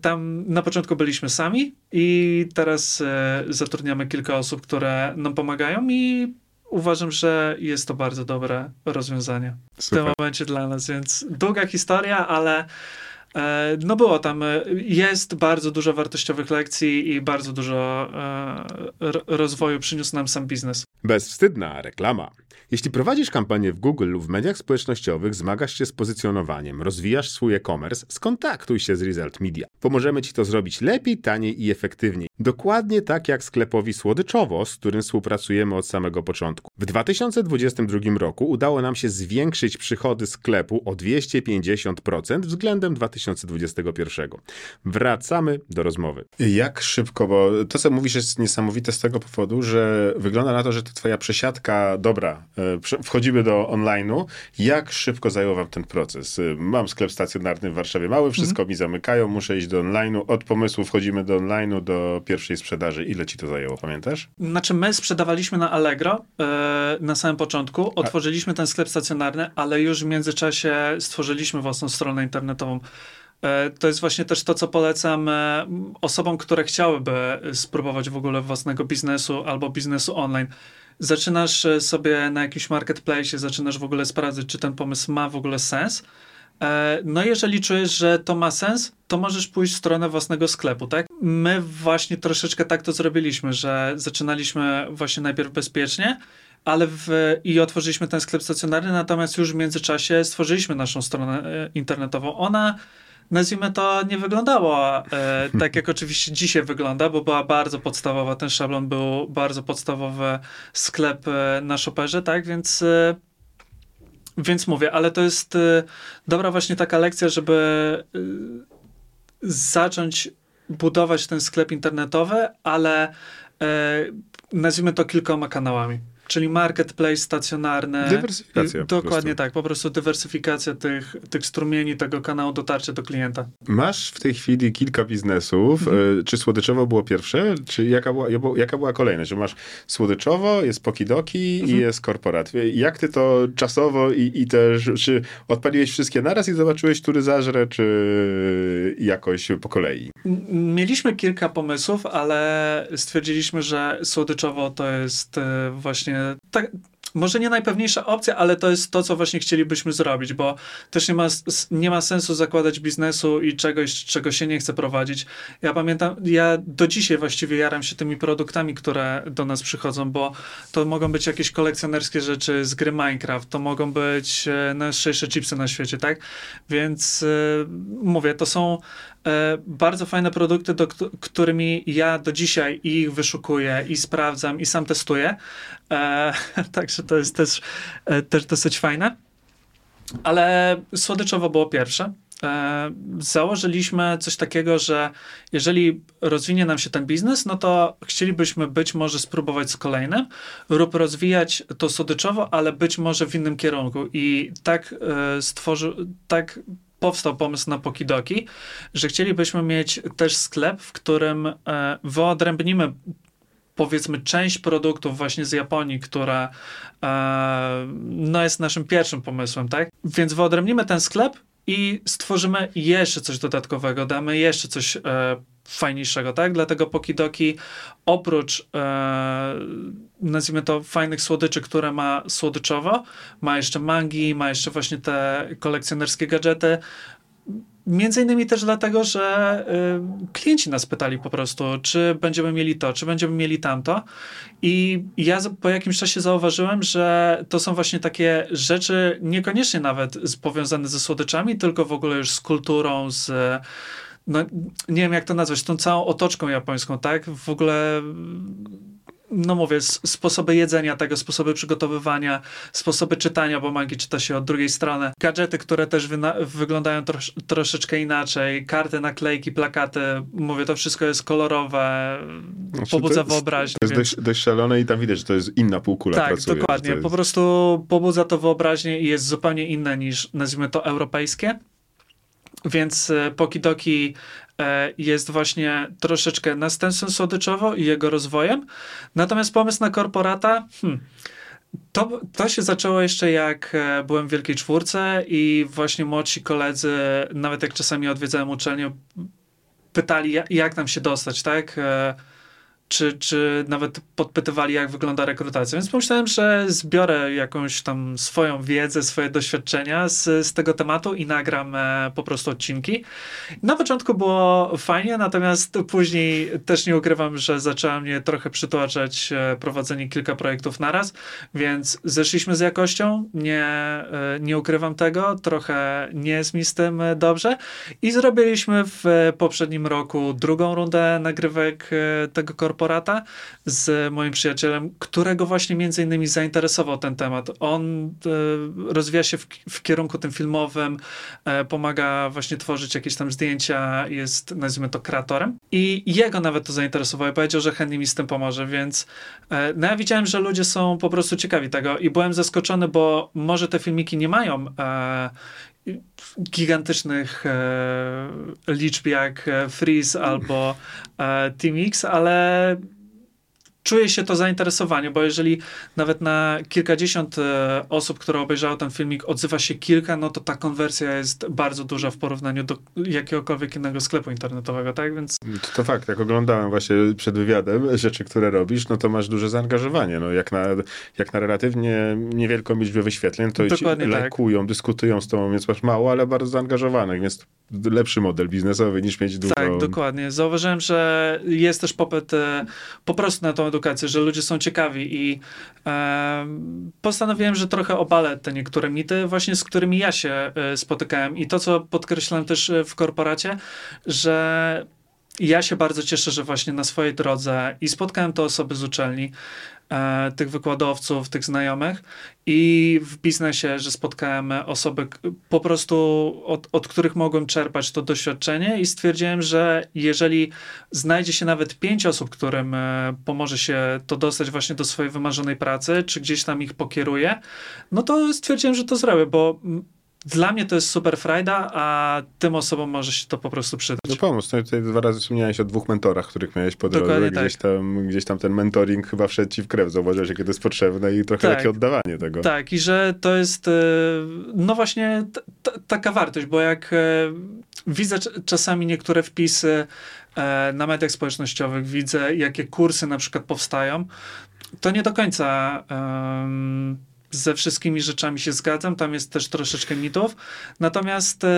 tam na początku byliśmy sami i teraz e, zatrudniamy kilka osób, które nam pomagają i uważam, że jest to bardzo dobre rozwiązanie Super. w tym momencie dla nas, więc długa historia, ale no było tam, e, jest bardzo dużo wartościowych lekcji i bardzo dużo e, rozwoju przyniósł nam sam biznes. Bezwstydna reklama. Jeśli prowadzisz kampanię w Google lub w mediach społecznościowych, zmagasz się z pozycjonowaniem, rozwijasz swój e-commerce, skontaktuj się z Result Media. Pomożemy Ci to zrobić lepiej, taniej i efektywniej. Dokładnie tak jak sklepowi Słodyczowo, z którym współpracujemy od samego początku. W 2022 roku udało nam się zwiększyć przychody sklepu o 250% względem 2021. Wracamy do rozmowy. Jak szybko, bo to co mówisz jest niesamowite z tego powodu, że wygląda na to, że to twoja przesiadka, dobra, e, wchodzimy do online'u. Jak szybko zajął wam ten proces? E, mam sklep stacjonarny w Warszawie mały, wszystko mm. mi zamykają, muszę iść do online'u. Od pomysłu wchodzimy do online'u, do pierwszej sprzedaży. Ile ci to zajęło, pamiętasz? Znaczy my sprzedawaliśmy na Allegro e, na samym początku, otworzyliśmy ten sklep stacjonarny, ale już w międzyczasie stworzyliśmy własną stronę internetową. E, to jest właśnie też to, co polecam e, osobom, które chciałyby spróbować w ogóle własnego biznesu albo biznesu online. Zaczynasz e, sobie na jakimś marketplace, zaczynasz w ogóle sprawdzać, czy ten pomysł ma w ogóle sens. No jeżeli czujesz, że to ma sens, to możesz pójść w stronę własnego sklepu, tak? My właśnie troszeczkę tak to zrobiliśmy, że zaczynaliśmy właśnie najpierw bezpiecznie, ale w, i otworzyliśmy ten sklep stacjonarny, natomiast już w międzyczasie stworzyliśmy naszą stronę internetową. Ona nazwijmy to, nie wyglądało e, tak, jak oczywiście dzisiaj wygląda, bo była bardzo podstawowa. Ten szablon był bardzo podstawowy sklep e, na Shopperze, tak, więc e, więc mówię, ale to jest e, dobra właśnie taka lekcja, żeby e, zacząć budować ten sklep internetowy, ale e, nazwijmy to kilkoma kanałami. Czyli marketplace stacjonarny. Dywersyfikacja. Dokładnie tak, po prostu dywersyfikacja tych, tych strumieni tego kanału dotarcia do klienta. Masz w tej chwili kilka biznesów. Mhm. E, czy słodyczowo było pierwsze? Czy jaka była, jaka była kolejność? Że masz słodyczowo, jest pokidoki mhm. i jest korporat. Jak ty to czasowo i, i też, czy odpaliłeś wszystkie naraz i zobaczyłeś, który zażre, czy jakoś po kolei? Mieliśmy kilka pomysłów, ale stwierdziliśmy, że słodyczowo to jest e, tak, może nie najpewniejsza opcja, ale to jest to, co właśnie chcielibyśmy zrobić, bo też nie ma, nie ma sensu zakładać biznesu i czegoś, czego się nie chce prowadzić. Ja pamiętam, ja do dzisiaj właściwie jaram się tymi produktami, które do nas przychodzą, bo to mogą być jakieś kolekcjonerskie rzeczy z gry Minecraft, to mogą być e, najszczęśliwsze chipsy na świecie, tak? Więc e, mówię, to są bardzo fajne produkty, do, którymi ja do dzisiaj ich wyszukuję i sprawdzam i sam testuję. E, także to jest też, e, też dosyć fajne. Ale słodyczowo było pierwsze. E, założyliśmy coś takiego, że jeżeli rozwinie nam się ten biznes, no to chcielibyśmy być może spróbować z kolejnym lub rozwijać to słodyczowo, ale być może w innym kierunku. I tak e, stworzył, tak powstał pomysł na Pokidoki, że chcielibyśmy mieć też sklep, w którym e, wyodrębnimy powiedzmy część produktów właśnie z Japonii, która e, no jest naszym pierwszym pomysłem, tak? Więc wyodrębnimy ten sklep i stworzymy jeszcze coś dodatkowego, damy jeszcze coś e, fajniejszego, tak? Dlatego Pokidoki oprócz nazwijmy to fajnych słodyczy, które ma słodyczowo, ma jeszcze mangi, ma jeszcze właśnie te kolekcjonerskie gadżety, Między innymi też dlatego, że y, klienci nas pytali po prostu, czy będziemy mieli to, czy będziemy mieli tamto. I ja po jakimś czasie zauważyłem, że to są właśnie takie rzeczy, niekoniecznie nawet powiązane ze słodyczami, tylko w ogóle już z kulturą, z. No, nie wiem jak to nazwać, tą całą otoczką japońską, tak? W ogóle no mówię, sposoby jedzenia tego, sposoby przygotowywania, sposoby czytania, bo mangi czyta się od drugiej strony. Gadżety, które też wyglądają trosz troszeczkę inaczej, karty, naklejki, plakaty, mówię, to wszystko jest kolorowe, znaczy, pobudza to wyobraźnię. To jest więc... dość, dość szalone i tam widać, że to jest inna półkula Tak, pracuje, dokładnie. Jest... Po prostu pobudza to wyobraźnię i jest zupełnie inne niż, nazwijmy to, europejskie. Więc e, Pokidoki E, jest właśnie troszeczkę następstwem słodyczowo i jego rozwojem. Natomiast pomysł na korporata, hmm, to, to się zaczęło jeszcze jak e, byłem w Wielkiej Czwórce i właśnie młodsi koledzy, nawet jak czasami odwiedzałem uczelnię, pytali, jak, tam się dostać, tak? Czy, czy nawet podpytywali, jak wygląda rekrutacja. Więc pomyślałem, że zbiorę jakąś tam swoją wiedzę, swoje doświadczenia z, z tego tematu i nagram e, po prostu odcinki. Na początku było fajnie, natomiast później też nie ukrywam, że zaczęła mnie trochę przytłaczać e, prowadzenie kilka projektów naraz, więc zeszliśmy z jakością, nie, e, nie ukrywam tego, trochę nie jest mi z tym dobrze i zrobiliśmy w poprzednim roku drugą rundę nagrywek tego korporatu korporata z moim przyjacielem, którego właśnie między innymi zainteresował ten temat. On e, rozwija się w, w, kierunku tym filmowym, e, pomaga właśnie tworzyć jakieś tam zdjęcia, jest nazwijmy to kreatorem i jego nawet to zainteresowało i powiedział, że chętnie mi z tym pomoże, więc e, no ja widziałem, że ludzie są po prostu ciekawi tego i byłem zaskoczony, bo może te filmiki nie mają gigantycznych e, liczb jak e, Freeze albo e, Team X, ale czuje się to zainteresowanie, bo jeżeli nawet na kilkadziesiąt e, osób, które obejrzały ten filmik, odzywa się kilka, no to ta konwersja jest bardzo duża w porównaniu do jakiegokolwiek innego sklepu internetowego, tak? Więc... To, to fakt, jak oglądałem właśnie przed wywiadem rzeczy, które robisz, no to masz duże zaangażowanie. No jak na, jak na relatywnie niewielką liczbę wyświetleń, to Dokładnie tak. lajkują, dyskutują z tobą, więc masz mało, ale bardzo zaangażowanych, więc lepszy model biznesowy niż mieć dużo. Tak, dokładnie. Zauważyłem, że jest też popyt e, po prostu na tą edukację, że ludzie są ciekawi i e, postanowiłem, że trochę obalę te niektóre mity, właśnie z którymi ja się e, spotykałem. I to, co podkreślam też e, w korporacie, że ja się bardzo cieszę, że właśnie na swojej drodze i spotkałem te osoby z uczelni, e, tych wykładowców, tych znajomych i w biznesie, że spotkałem osoby po prostu, od, od których mogłem czerpać to doświadczenie i stwierdziłem, że jeżeli znajdzie się nawet pięć osób, którym e, pomoże się to dostać właśnie do swojej wymarzonej pracy, czy gdzieś tam ich pokieruje, no to stwierdziłem, że to zrobię, bo dla mnie to jest super frajda, a tym osobom może się to po prostu przydać. No pomóc. No, tutaj dwa razy wspomniałeś o dwóch mentorach, których miałeś po drodze. Gdzieś, tak. tam, gdzieś tam ten mentoring chyba wszedł ci w krew. Zauważyłeś, jakie to jest potrzebne i trochę tak. takie oddawanie tego. Tak, i że to jest e, no właśnie taka wartość, bo jak e, widzę czasami niektóre wpisy e, na mediach społecznościowych, widzę jakie kursy na przykład powstają, to nie do końca um, ze wszystkimi rzeczami się zgadzam, tam jest też troszeczkę mitów. Natomiast, e,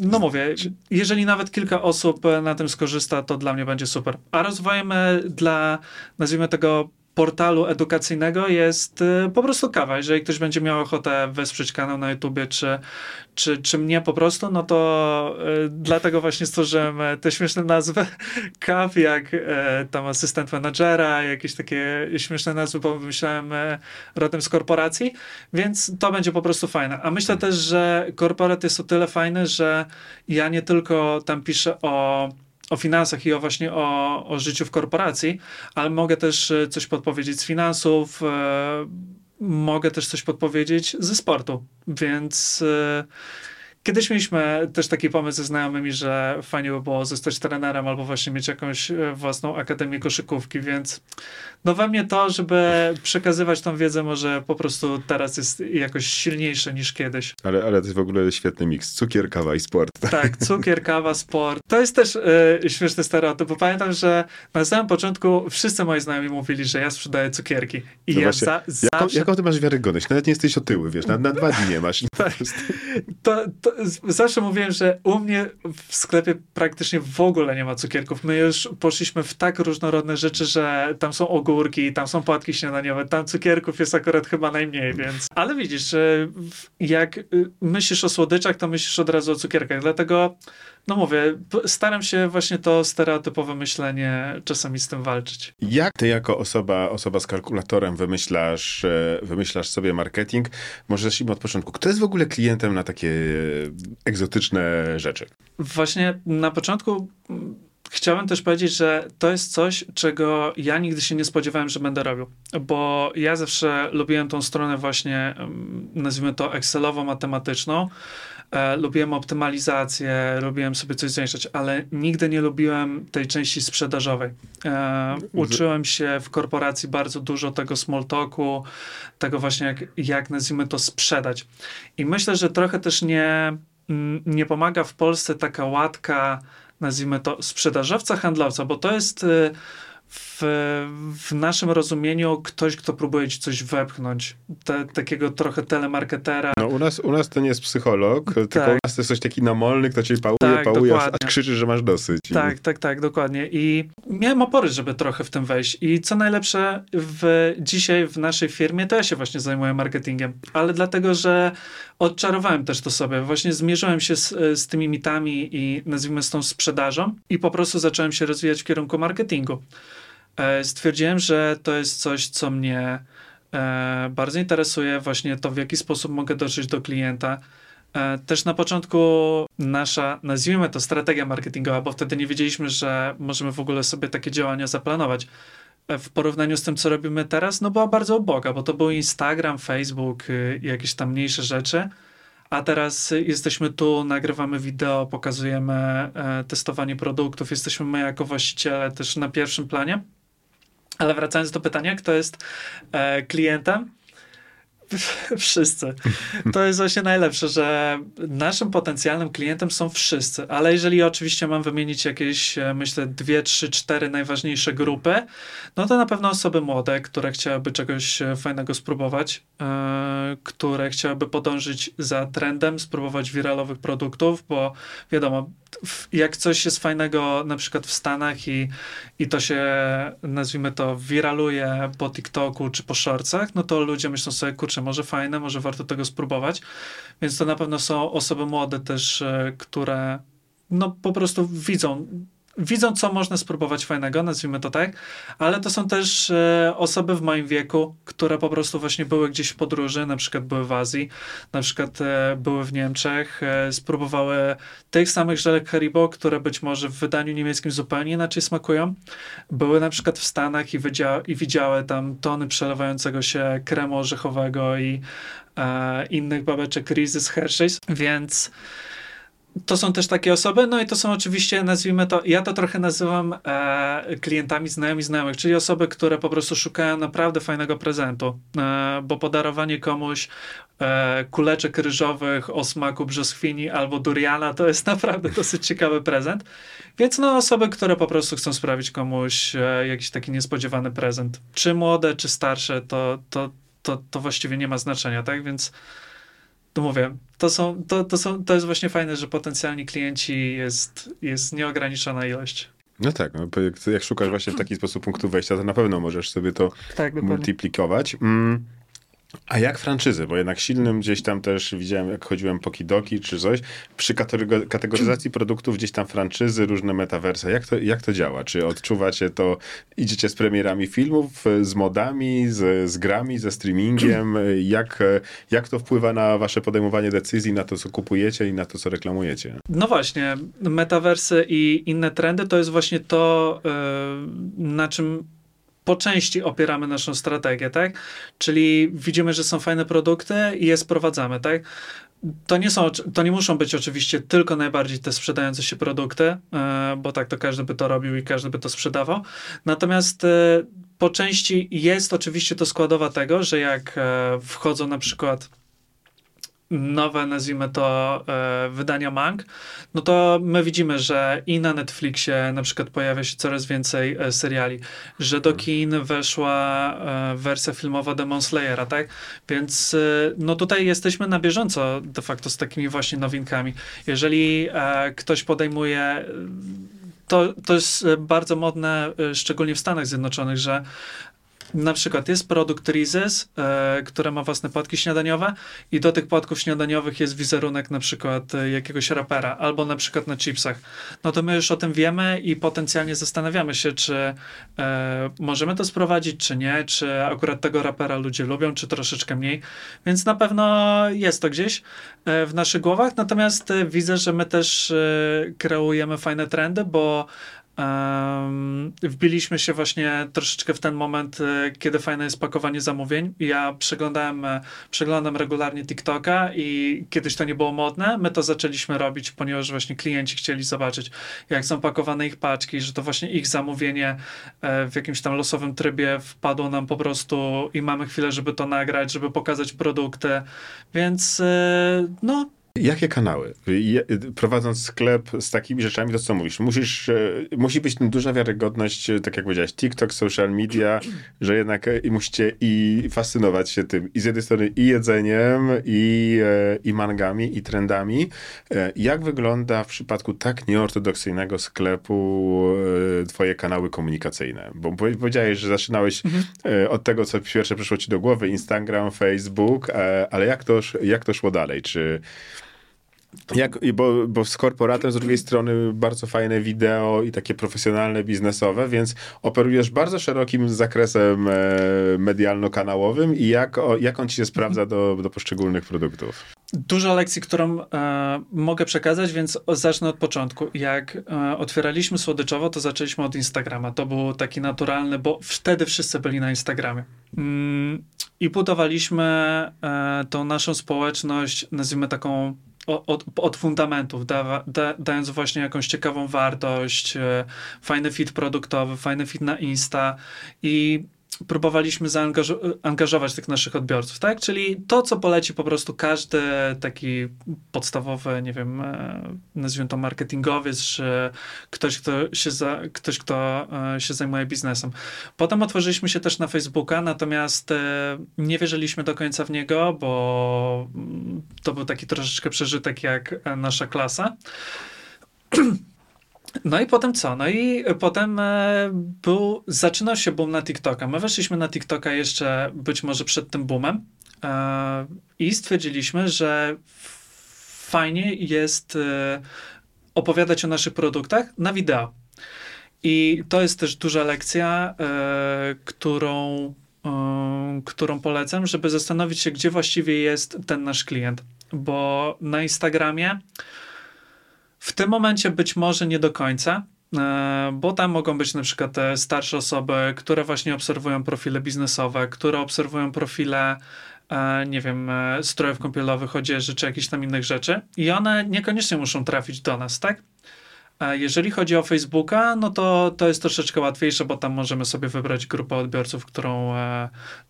no mówię, jeżeli nawet kilka osób na tym skorzysta, to dla mnie będzie super. A rozwojem e, dla, nazwijmy tego, portalu edukacyjnego jest y, po prostu kawa. Jeżeli ktoś będzie miał ochotę wesprzeć kanał na YouTubie, czy, czy, czy mnie po prostu, no to y, dlatego właśnie stworzyłem e, te śmieszne nazwy kaw, jak y, tam asystent menadżera, jakieś takie śmieszne nazwy, bo wymyślałem y, rodem z korporacji, więc to będzie po prostu fajne. A myślę też, że korporat jest o tyle fajny, że ja nie tylko tam piszę o o finansach i o właśnie o, o życiu w korporacji, ale mogę też e, coś podpowiedzieć z finansów, e, mogę też coś podpowiedzieć ze sportu, więc e, Kiedyś mieliśmy też taki pomysł ze znajomymi, że fajnie by było zostać trenerem albo właśnie mieć jakąś e, własną akademię koszykówki, więc no we mnie to, żeby przekazywać tą wiedzę może po prostu teraz jest jakoś silniejsze niż kiedyś. Ale, ale to jest w ogóle świetny miks. Cukier, kawa i sport. Tak, cukier, kawa, sport. To jest też y, śmieszny stereotyp, bo pamiętam, że na samym początku wszyscy moi znajomi mówili, że ja sprzedaję cukierki. I no ja właśnie, za, jaką, zawsze... Jaką ty masz wiarygodność? Nawet nie jesteś otyły, wiesz, na, na dwa dni nie masz. tak. to, to, zawsze mówiłem, że u mnie w sklepie praktycznie w ogóle nie ma cukierków. My już poszliśmy w tak różnorodne rzeczy, że tam są ogórki, tam są płatki śniadaniowe, tam cukierków jest akurat chyba najmniej, więc... Ale widzisz, jak myślisz o słodyczach, to myślisz od razu o cukierkach, dlatego no mówię, staram się właśnie to stereotypowe myślenie czasami z tym walczyć. Jak ty jako osoba, osoba z kalkulatorem wymyślasz, e, wymyślasz sobie marketing? Może zacznijmy od początku. Kto jest w ogóle klientem na takie egzotyczne rzeczy? Właśnie na początku chciałem też powiedzieć, że to jest coś, czego ja nigdy się nie spodziewałem, że będę robił. Bo ja zawsze lubiłem tą stronę właśnie, nazwijmy to Excelowo-matematyczną, E, lubiłem optymalizację, lubiłem sobie coś zwiększać, ale nigdy nie lubiłem tej części sprzedażowej. E, uczyłem się w korporacji bardzo dużo tego small talku, tego właśnie jak, jak nazwijmy to sprzedać. I myślę, że trochę też nie, nie pomaga w Polsce taka łatka, nazwijmy to sprzedażowca, handlowca, bo to jest... W, w naszym rozumieniu ktoś, kto próbuje ci coś wepchnąć. Te, takiego trochę telemarketera. No u nas, u nas to nie jest psycholog, Tak. tylko u nas to jest ktoś taki namolny, kto cię pałuje, Tak, pałuje, aż, dokładnie. aż krzyczy, że masz dosyć. Tak, tak, tak, dokładnie. I miałem opory, żeby trochę w tym wejść. I co najlepsze, w, dzisiaj w naszej firmie to ja się właśnie zajmuję marketingiem, ale dlatego, że odczarowałem też to sobie. Właśnie zmierzyłem się z, z tymi mitami i nazwijmy z tą sprzedażą i po prostu zacząłem się rozwijać w kierunku marketingu. E, Stwierdziłem, że to jest coś, co mnie e, bardzo interesuje, właśnie to, w jaki sposób mogę dotrzeć do klienta. E, Też na początku nasza, nazwijmy to strategia marketingowa, bo wtedy nie wiedzieliśmy, że możemy w ogóle sobie takie działania zaplanować. W porównaniu z tym, co robimy teraz, no była bardzo uboga, bo to był Instagram, Facebook, y, jakieś tam mniejsze rzeczy. A teraz jesteśmy tu, nagrywamy wideo, pokazujemy testowanie produktów, jesteśmy my jako właściciele też na pierwszym planie. Ale wracając do pytania, kto jest e, klientem? Wszyscy. To jest właśnie najlepsze, że naszym potencjalnym klientem są wszyscy, ale jeżeli oczywiście mam wymienić jakieś, e, myślę, dwie, trzy, cztery najważniejsze grupy, no to na pewno osoby młode, które chciałyby czegoś e, fajnego spróbować, e, które chciałyby podążyć za trendem, spróbować wiralowych produktów, bo wiadomo, jak coś jest fajnego na przykład w Stanach i, i to się, nazwijmy to, wiraluje po TikToku czy po shortsach, no to ludzie myślą sobie, kurczę, może fajne, może warto tego spróbować. Więc to na pewno są osoby młode też, e, które no po prostu widzą, widzą, co można spróbować fajnego, nazwijmy to tak, ale to są też e, osoby w moim wieku, które po prostu właśnie były gdzieś w podróży, na przykład były w Azji, na przykład e, były w Niemczech, e, spróbowały tych samych żelek Haribo, które być może w wydaniu niemieckim zupełnie inaczej smakują. Były na przykład w Stanach i, i widziały tam tony przelewającego się kremu orzechowego i e, innych babeczek Reese's Hershey's, więc to są też takie osoby, no i to są oczywiście, nazwijmy to, ja to trochę nazywam e, klientami znajomi znajomych, czyli osoby, które po prostu szukają naprawdę fajnego prezentu, e, bo podarowanie komuś e, kuleczek ryżowych o smaku brzoskwini albo duriana to jest naprawdę dosyć ciekawy prezent, więc no osoby, które po prostu chcą sprawić komuś e, jakiś taki niespodziewany prezent, czy młode, czy starsze, to, to, to, to właściwie nie ma znaczenia, tak, więc to mówię, to, są, to, to, są, to jest właśnie fajne, że potencjalni klienci jest, jest nieograniczona ilość. No tak, no, jak szukasz właśnie w taki sposób punktu wejścia, to na pewno możesz sobie to Tak, multiplikować. Mm. A jak franczyzy? Bo jednak silnym gdzieś tam też widziałem, jak chodziłem po Kidoki czy coś, przy kategoryzacji produktów gdzieś tam franczyzy, różne metaverse. Jak to, jak to działa? Czy odczuwacie to, idziecie z premierami filmów, z modami, z, z grami, ze streamingiem? Jak, jak to wpływa na wasze podejmowanie decyzji, na to, co kupujecie i na to, co reklamujecie? No właśnie, metaversy i inne trendy to jest właśnie to, yy, na czym po części opieramy naszą strategię, tak? Czyli widzimy, że są fajne produkty i je sprowadzamy, tak? To nie, są, to nie muszą być oczywiście tylko najbardziej te sprzedające się produkty, yy, bo tak to każdy by to robił i każdy by to sprzedawał. Natomiast yy, po części jest oczywiście to składowa tego, że jak e, wchodzą na przykład nowe, nazwijmy to, e, wydania mang, no to my widzimy, że i na Netflixie na przykład pojawia się coraz więcej e, seriali, że do kin weszła e, wersja filmowa Demon Slayera, tak? Więc no tutaj jesteśmy na bieżąco de facto z takimi właśnie nowinkami. Jeżeli ktoś podejmuje to, to jest bardzo modne, szczególnie w Stanach Zjednoczonych, że na przykład jest produkt Reese's, e, które ma własne płatki śniadaniowe i do tych płatków śniadaniowych jest wizerunek na przykład e, jakiegoś rapera albo na przykład na chipsach. No to my już o tym wiemy i potencjalnie zastanawiamy się, czy e, możemy to sprowadzić, czy nie, czy akurat tego rapera ludzie lubią, czy troszeczkę mniej. Więc na pewno jest to gdzieś e, w naszych głowach, natomiast e, widzę, że my też kreujemy fajne trendy, bo Um, wbiliśmy się właśnie troszeczkę w ten moment, e, kiedy fajne jest pakowanie zamówień. Ja przeglądałem, e, przeglądam regularnie TikToka i kiedyś to nie było modne. My to zaczęliśmy robić, ponieważ właśnie klienci chcieli zobaczyć, jak są pakowane ich paczki, że to właśnie ich zamówienie e, w jakimś tam losowym trybie wpadło nam po prostu i mamy chwilę, żeby to nagrać, żeby pokazać produkty. Więc no, Jakie kanały? Prowadząc sklep z takimi rzeczami, to co mówisz? Musisz, e, musi być duża wiarygodność, e, tak jak powiedziałeś, TikTok, social media, że jednak e, musicie i fascynować się tym i z jednej strony i jedzeniem, i, i mangami, i trendami. Jak wygląda w przypadku tak nieortodoksyjnego sklepu twoje kanały komunikacyjne? Bo powiedziałeś, że zaczynałeś mhm. od tego, co pierwsze przyszło ci do głowy, Instagram, Facebook, ale jak to, jak to szło dalej? Czy jak, bo, bo z korporatem z drugiej strony bardzo fajne wideo i takie profesjonalne, biznesowe, więc operujesz bardzo szerokim zakresem e, medialno-kanałowym i jak, jak on ci się sprawdza do, do poszczególnych produktów? Dużo lekcji, którą e, mogę przekazać, więc zacznę od początku. Jak e, otwieraliśmy słodyczowo, to zaczęliśmy od Instagrama. To był taki naturalny, bo wtedy wszyscy byli na Instagramie. Mm, I budowaliśmy e, tą naszą społeczność, nazwijmy taką od, od fundamentów, da, da, dając właśnie jakąś ciekawą wartość, e, fajny fit produktowy, fajny fit na Insta i próbowaliśmy zaangażować tych naszych odbiorców, tak? Czyli to, co poleci po prostu każdy taki podstawowy, nie wiem, e, nazwijmy to marketingowiec, czy ktoś, kto się, za, ktoś, kto e, się zajmuje biznesem. Potem otworzyliśmy się też na Facebooka, natomiast e, nie wierzyliśmy do końca w niego, bo mm, to był taki troszeczkę przeżytek jak nasza klasa. No i potem co? No i potem e, był, zaczynał się boom na TikToka. My weszliśmy na TikToka jeszcze być może przed tym boomem e, i stwierdziliśmy, że fajnie jest e, opowiadać o naszych produktach na wideo. I to jest też duża lekcja, którą, którą polecam, żeby zastanowić się, gdzie właściwie jest ten nasz klient. Bo na Instagramie w tym momencie być może nie do końca, e, bo tam mogą być na przykład te starsze osoby, które właśnie obserwują profile biznesowe, które obserwują profile e, nie wiem, e, strojów kąpielowych, odzieży czy jakichś tam innych rzeczy i one niekoniecznie muszą trafić do nas, tak? Jeżeli chodzi o Facebooka, no to to jest troszeczkę łatwiejsze, bo tam możemy sobie wybrać grupę odbiorców, którą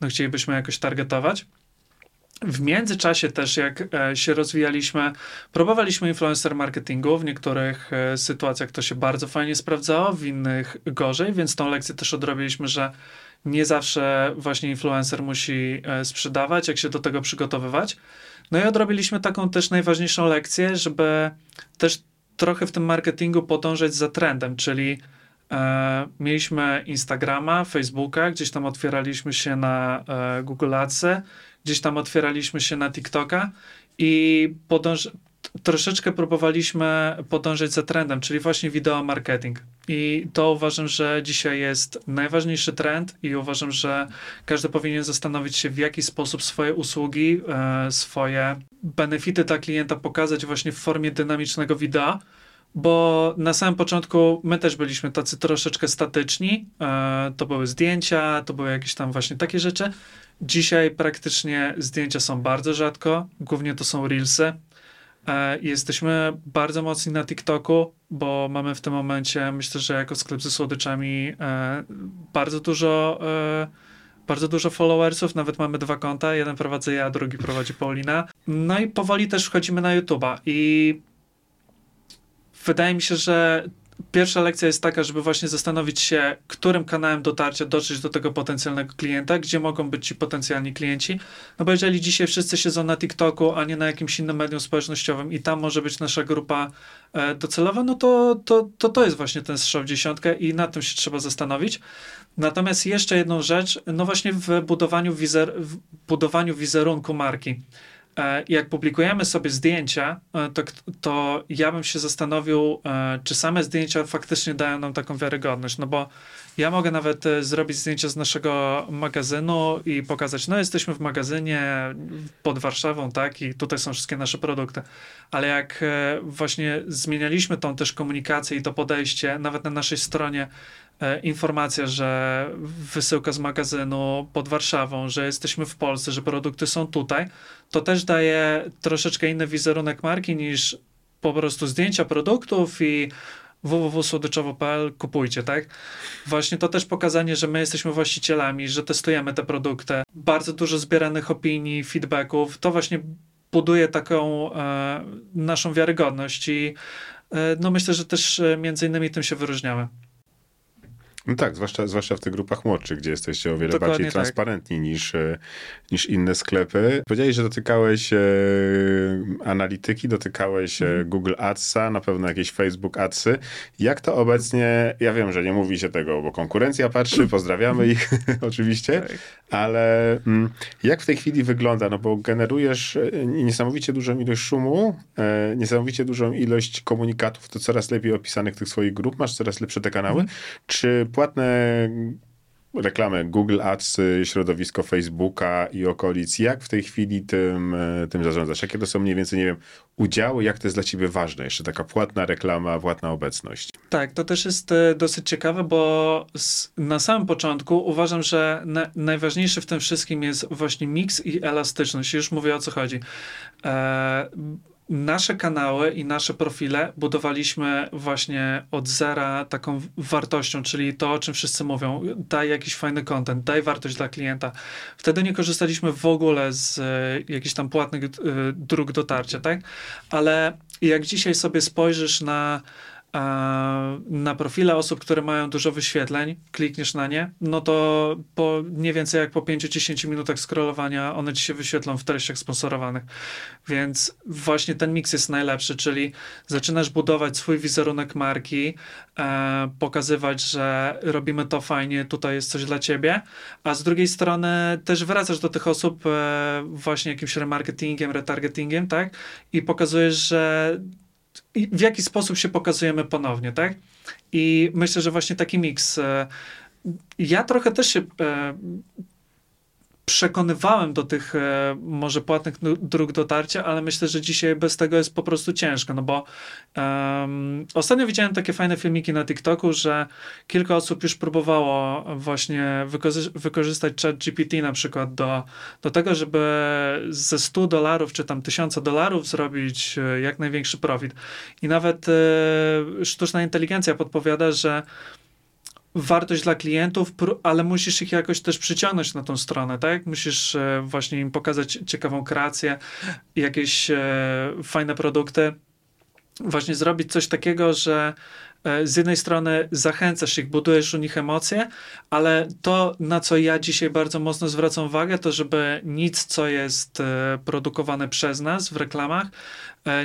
no, chcielibyśmy jakoś targetować. W międzyczasie też, jak e, się rozwijaliśmy, próbowaliśmy influencer marketingu. W niektórych e, sytuacjach to się bardzo fajnie sprawdzało, w innych gorzej, więc tą lekcję też odrobiliśmy, że nie zawsze właśnie influencer musi e, sprzedawać, jak się do tego przygotowywać. No i odrobiliśmy taką też najważniejszą lekcję, żeby też trochę w tym marketingu podążać za trendem, czyli mieliśmy Instagrama, Facebooka, gdzieś tam otwieraliśmy się na e, Google Adsy, gdzieś tam otwieraliśmy się na TikToka i podąż troszeczkę próbowaliśmy podążać za trendem, czyli właśnie wideo marketing. I to uważam, że dzisiaj jest najważniejszy trend i uważam, że każdy powinien zastanowić się, w jaki sposób swoje usługi, e, swoje benefity dla klienta pokazać właśnie w formie dynamicznego wideo, bo na samym początku my też byliśmy tacy troszeczkę statyczni. E, to były zdjęcia, to były jakieś tam właśnie takie rzeczy. Dzisiaj praktycznie zdjęcia są bardzo rzadko, głównie to są reelsy. E, jesteśmy bardzo mocni na TikToku, bo mamy w tym momencie, myślę, że jako sklep ze słodyczami e, bardzo dużo bardzo dużo followersów, nawet mamy dwa konta, jeden prowadzę ja, drugi prowadzi Paulina. No i powoli też wchodzimy na YouTube'a i wydaje mi się, że pierwsza lekcja jest taka, żeby właśnie zastanowić się, którym kanałem dotarcia dotrzeć do tego potencjalnego klienta, gdzie mogą być ci potencjalni klienci. No bo jeżeli dzisiaj wszyscy siedzą na TikToku, a nie na jakimś innym medium społecznościowym i tam może być nasza grupa e, docelowa, no to to, to to jest właśnie ten strzał w dziesiątkę i na tym się trzeba zastanowić. Natomiast jeszcze jedną rzecz, no właśnie w budowaniu, wizer w budowaniu wizerunku marki. E, jak publikujemy sobie zdjęcia, e, to, to ja bym się zastanowił, e, czy same zdjęcia faktycznie dają nam taką wiarygodność. No bo ja mogę nawet zrobić zdjęcie z naszego magazynu i pokazać, no jesteśmy w magazynie pod Warszawą, tak, i tutaj są wszystkie nasze produkty. Ale jak właśnie zmienialiśmy tą też komunikację i to podejście, nawet na naszej stronie, informacja, że wysyłka z magazynu pod Warszawą, że jesteśmy w Polsce, że produkty są tutaj, to też daje troszeczkę inny wizerunek marki niż po prostu zdjęcia produktów i www.słodyczowo.pl kupujcie, tak? Właśnie to też pokazanie, że my jesteśmy właścicielami, że testujemy te produkty. Bardzo dużo zbieranych opinii, feedbacków. To właśnie buduje taką e, naszą wiarygodność i e, no myślę, że też e, między innymi tym się wyróżniamy. No tak, zwłaszcza, zwłaszcza w tych grupach młodszych, gdzie jesteście o wiele Dokładnie bardziej tak. transparentni niż, e, niż inne sklepy. Powiedziałeś, że dotykałeś e, analityki, dotykałeś Mhm. e, Google Adsa, na pewno jakieś Facebook Adsy. Jak to obecnie, ja wiem, że nie mówi się tego, bo konkurencja patrzy, pozdrawiamy ich oczywiście, Tak. ale mm, jak w tej chwili wygląda? No bo generujesz e, niesamowicie dużą ilość szumu, e, niesamowicie dużą ilość komunikatów, to coraz lepiej opisanych tych swoich grup, masz coraz lepsze te kanały. Czy płatne reklamy Google Ads, y, środowisko Facebooka i okolic, jak w tej chwili tym, e, tym zarządzasz? Jakie to są mniej więcej, nie wiem, udziały, jak to jest dla ciebie ważne? Jeszcze taka płatna reklama, płatna obecność. Tak, to też jest e, dosyć ciekawe, bo na samym początku uważam, że na, najważniejszy w tym wszystkim jest właśnie miks i elastyczność. Już mówię o co chodzi. E, nasze kanały i nasze profile budowaliśmy właśnie od zera taką wartością, czyli to, o czym wszyscy mówią. Daj jakiś fajny content, daj wartość dla klienta. Wtedy nie korzystaliśmy w ogóle z e, jakichś tam płatnych e, dróg dotarcia, tak? Ale jak dzisiaj sobie spojrzysz na na profile osób, które mają dużo wyświetleń, klikniesz na nie, no to po nie więcej jak po 5-10 minutach scrollowania one ci się wyświetlą w treściach sponsorowanych. Więc właśnie ten miks jest najlepszy, czyli zaczynasz budować swój wizerunek marki, e, pokazywać, że robimy to fajnie, tutaj jest coś dla ciebie, a z drugiej strony też wracasz do tych osób e, właśnie jakimś remarketingiem, retargetingiem, tak? I pokazujesz, że w jaki sposób się pokazujemy ponownie, tak? I myślę, że właśnie taki miks. e, Ja trochę też się e, przekonywałem do tych e, może płatnych dróg dotarcia, ale myślę, że dzisiaj bez tego jest po prostu ciężko, no bo ostatnio widziałem takie fajne filmiki na TikToku, że kilka osób już próbowało właśnie wykorzy- wykorzystać chat GPT na przykład do, do tego, żeby ze 100 dolarów czy tam 1000 dolarów zrobić e, jak największy profit. I nawet e, sztuczna inteligencja podpowiada, że wartość dla klientów, ale musisz ich jakoś też przyciągnąć na tą stronę, tak? Musisz e, właśnie im pokazać ciekawą kreację, jakieś e, fajne produkty. Właśnie zrobić coś takiego, że e, z jednej strony zachęcasz ich, budujesz u nich emocje, ale to, na co ja dzisiaj bardzo mocno zwracam uwagę, to żeby nic, co jest produkowane przez nas w reklamach,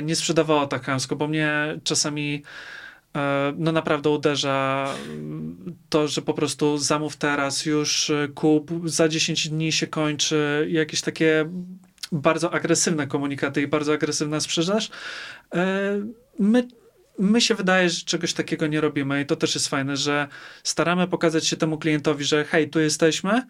nie sprzedawało tak chamsko, bo mnie czasami no naprawdę uderza mm, to, że po prostu zamów teraz, już e, kup, za 10 dni się kończy, jakieś takie bardzo agresywne komunikaty i bardzo agresywna sprzedaż. E, My, my się wydaje, że czegoś takiego nie robimy i to też jest fajne, że staramy pokazać się temu klientowi, że hej, tu jesteśmy, e,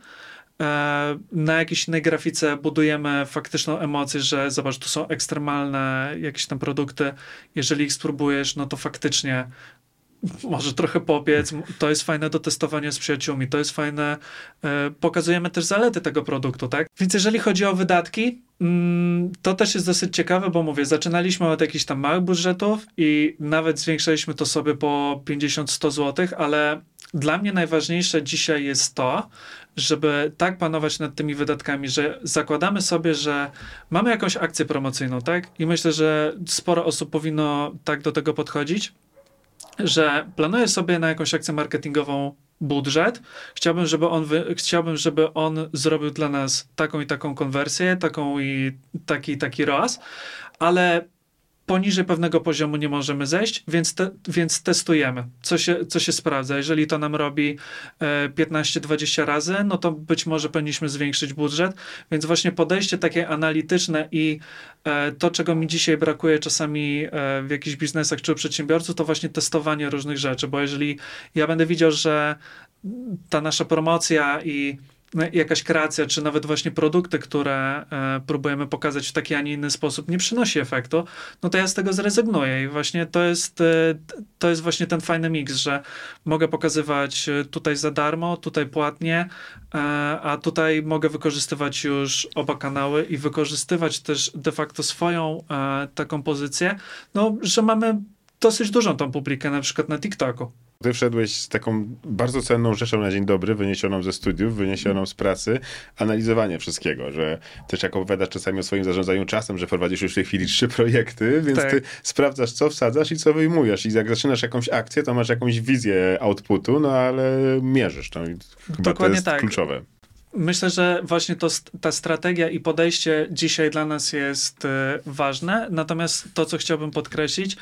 na jakiejś innej grafice budujemy faktyczną emocję, że zobacz, tu są ekstremalne jakieś tam produkty, jeżeli ich spróbujesz, no to faktycznie może trochę pobiec, to jest fajne do testowania z przyjaciółmi, to jest fajne, e, pokazujemy też zalety tego produktu, tak? Więc jeżeli chodzi o wydatki, mm, to też jest dosyć ciekawe, bo mówię, zaczynaliśmy od jakichś tam małych budżetów i nawet zwiększaliśmy to sobie po 50-100 zł, ale dla mnie najważniejsze dzisiaj jest to, żeby tak panować nad tymi wydatkami, że zakładamy sobie, że mamy jakąś akcję promocyjną, tak? I myślę, że sporo osób powinno tak do tego podchodzić, że planuję sobie na jakąś akcję marketingową budżet. Chciałbym, żeby on, wy, chciałbym, żeby on zrobił dla nas taką i taką konwersję, taką i taki taki ROAS, ale poniżej pewnego poziomu nie możemy zejść, więc, te, więc testujemy, co się, co się sprawdza. Jeżeli to nam robi e, 15-20 razy, no to być może powinniśmy zwiększyć budżet, więc właśnie podejście takie analityczne i e, to, czego mi dzisiaj brakuje czasami e, w jakichś biznesach czy u przedsiębiorców, to właśnie testowanie różnych rzeczy, bo jeżeli ja będę widział, że ta nasza promocja i jakaś kreacja, czy nawet właśnie produkty, które e, próbujemy pokazać w taki, a nie inny sposób, nie przynosi efektu, no to ja z tego zrezygnuję. I właśnie to jest, e, to jest właśnie ten fajny miks, że mogę pokazywać e, tutaj za darmo, tutaj płatnie, a tutaj mogę wykorzystywać już oba kanały i wykorzystywać też de facto swoją taką pozycję, no, że mamy dosyć dużą tą publikę, na przykład na TikToku. Ty wszedłeś z taką bardzo cenną rzeczą na dzień dobry, wyniesioną ze studiów, wyniesioną z pracy, analizowanie wszystkiego, że też jak opowiadasz czasami o swoim zarządzaniu czasem, że prowadzisz już w tej chwili trzy projekty, więc Tak. ty sprawdzasz, co wsadzasz i co wyjmujesz. I jak zaczynasz jakąś akcję, to masz jakąś wizję outputu, no ale mierzysz. No, i chyba to Dokładnie jest tak. kluczowe. Myślę, że właśnie to, ta strategia i podejście dzisiaj dla nas jest e, ważne. Natomiast to, co chciałbym podkreślić,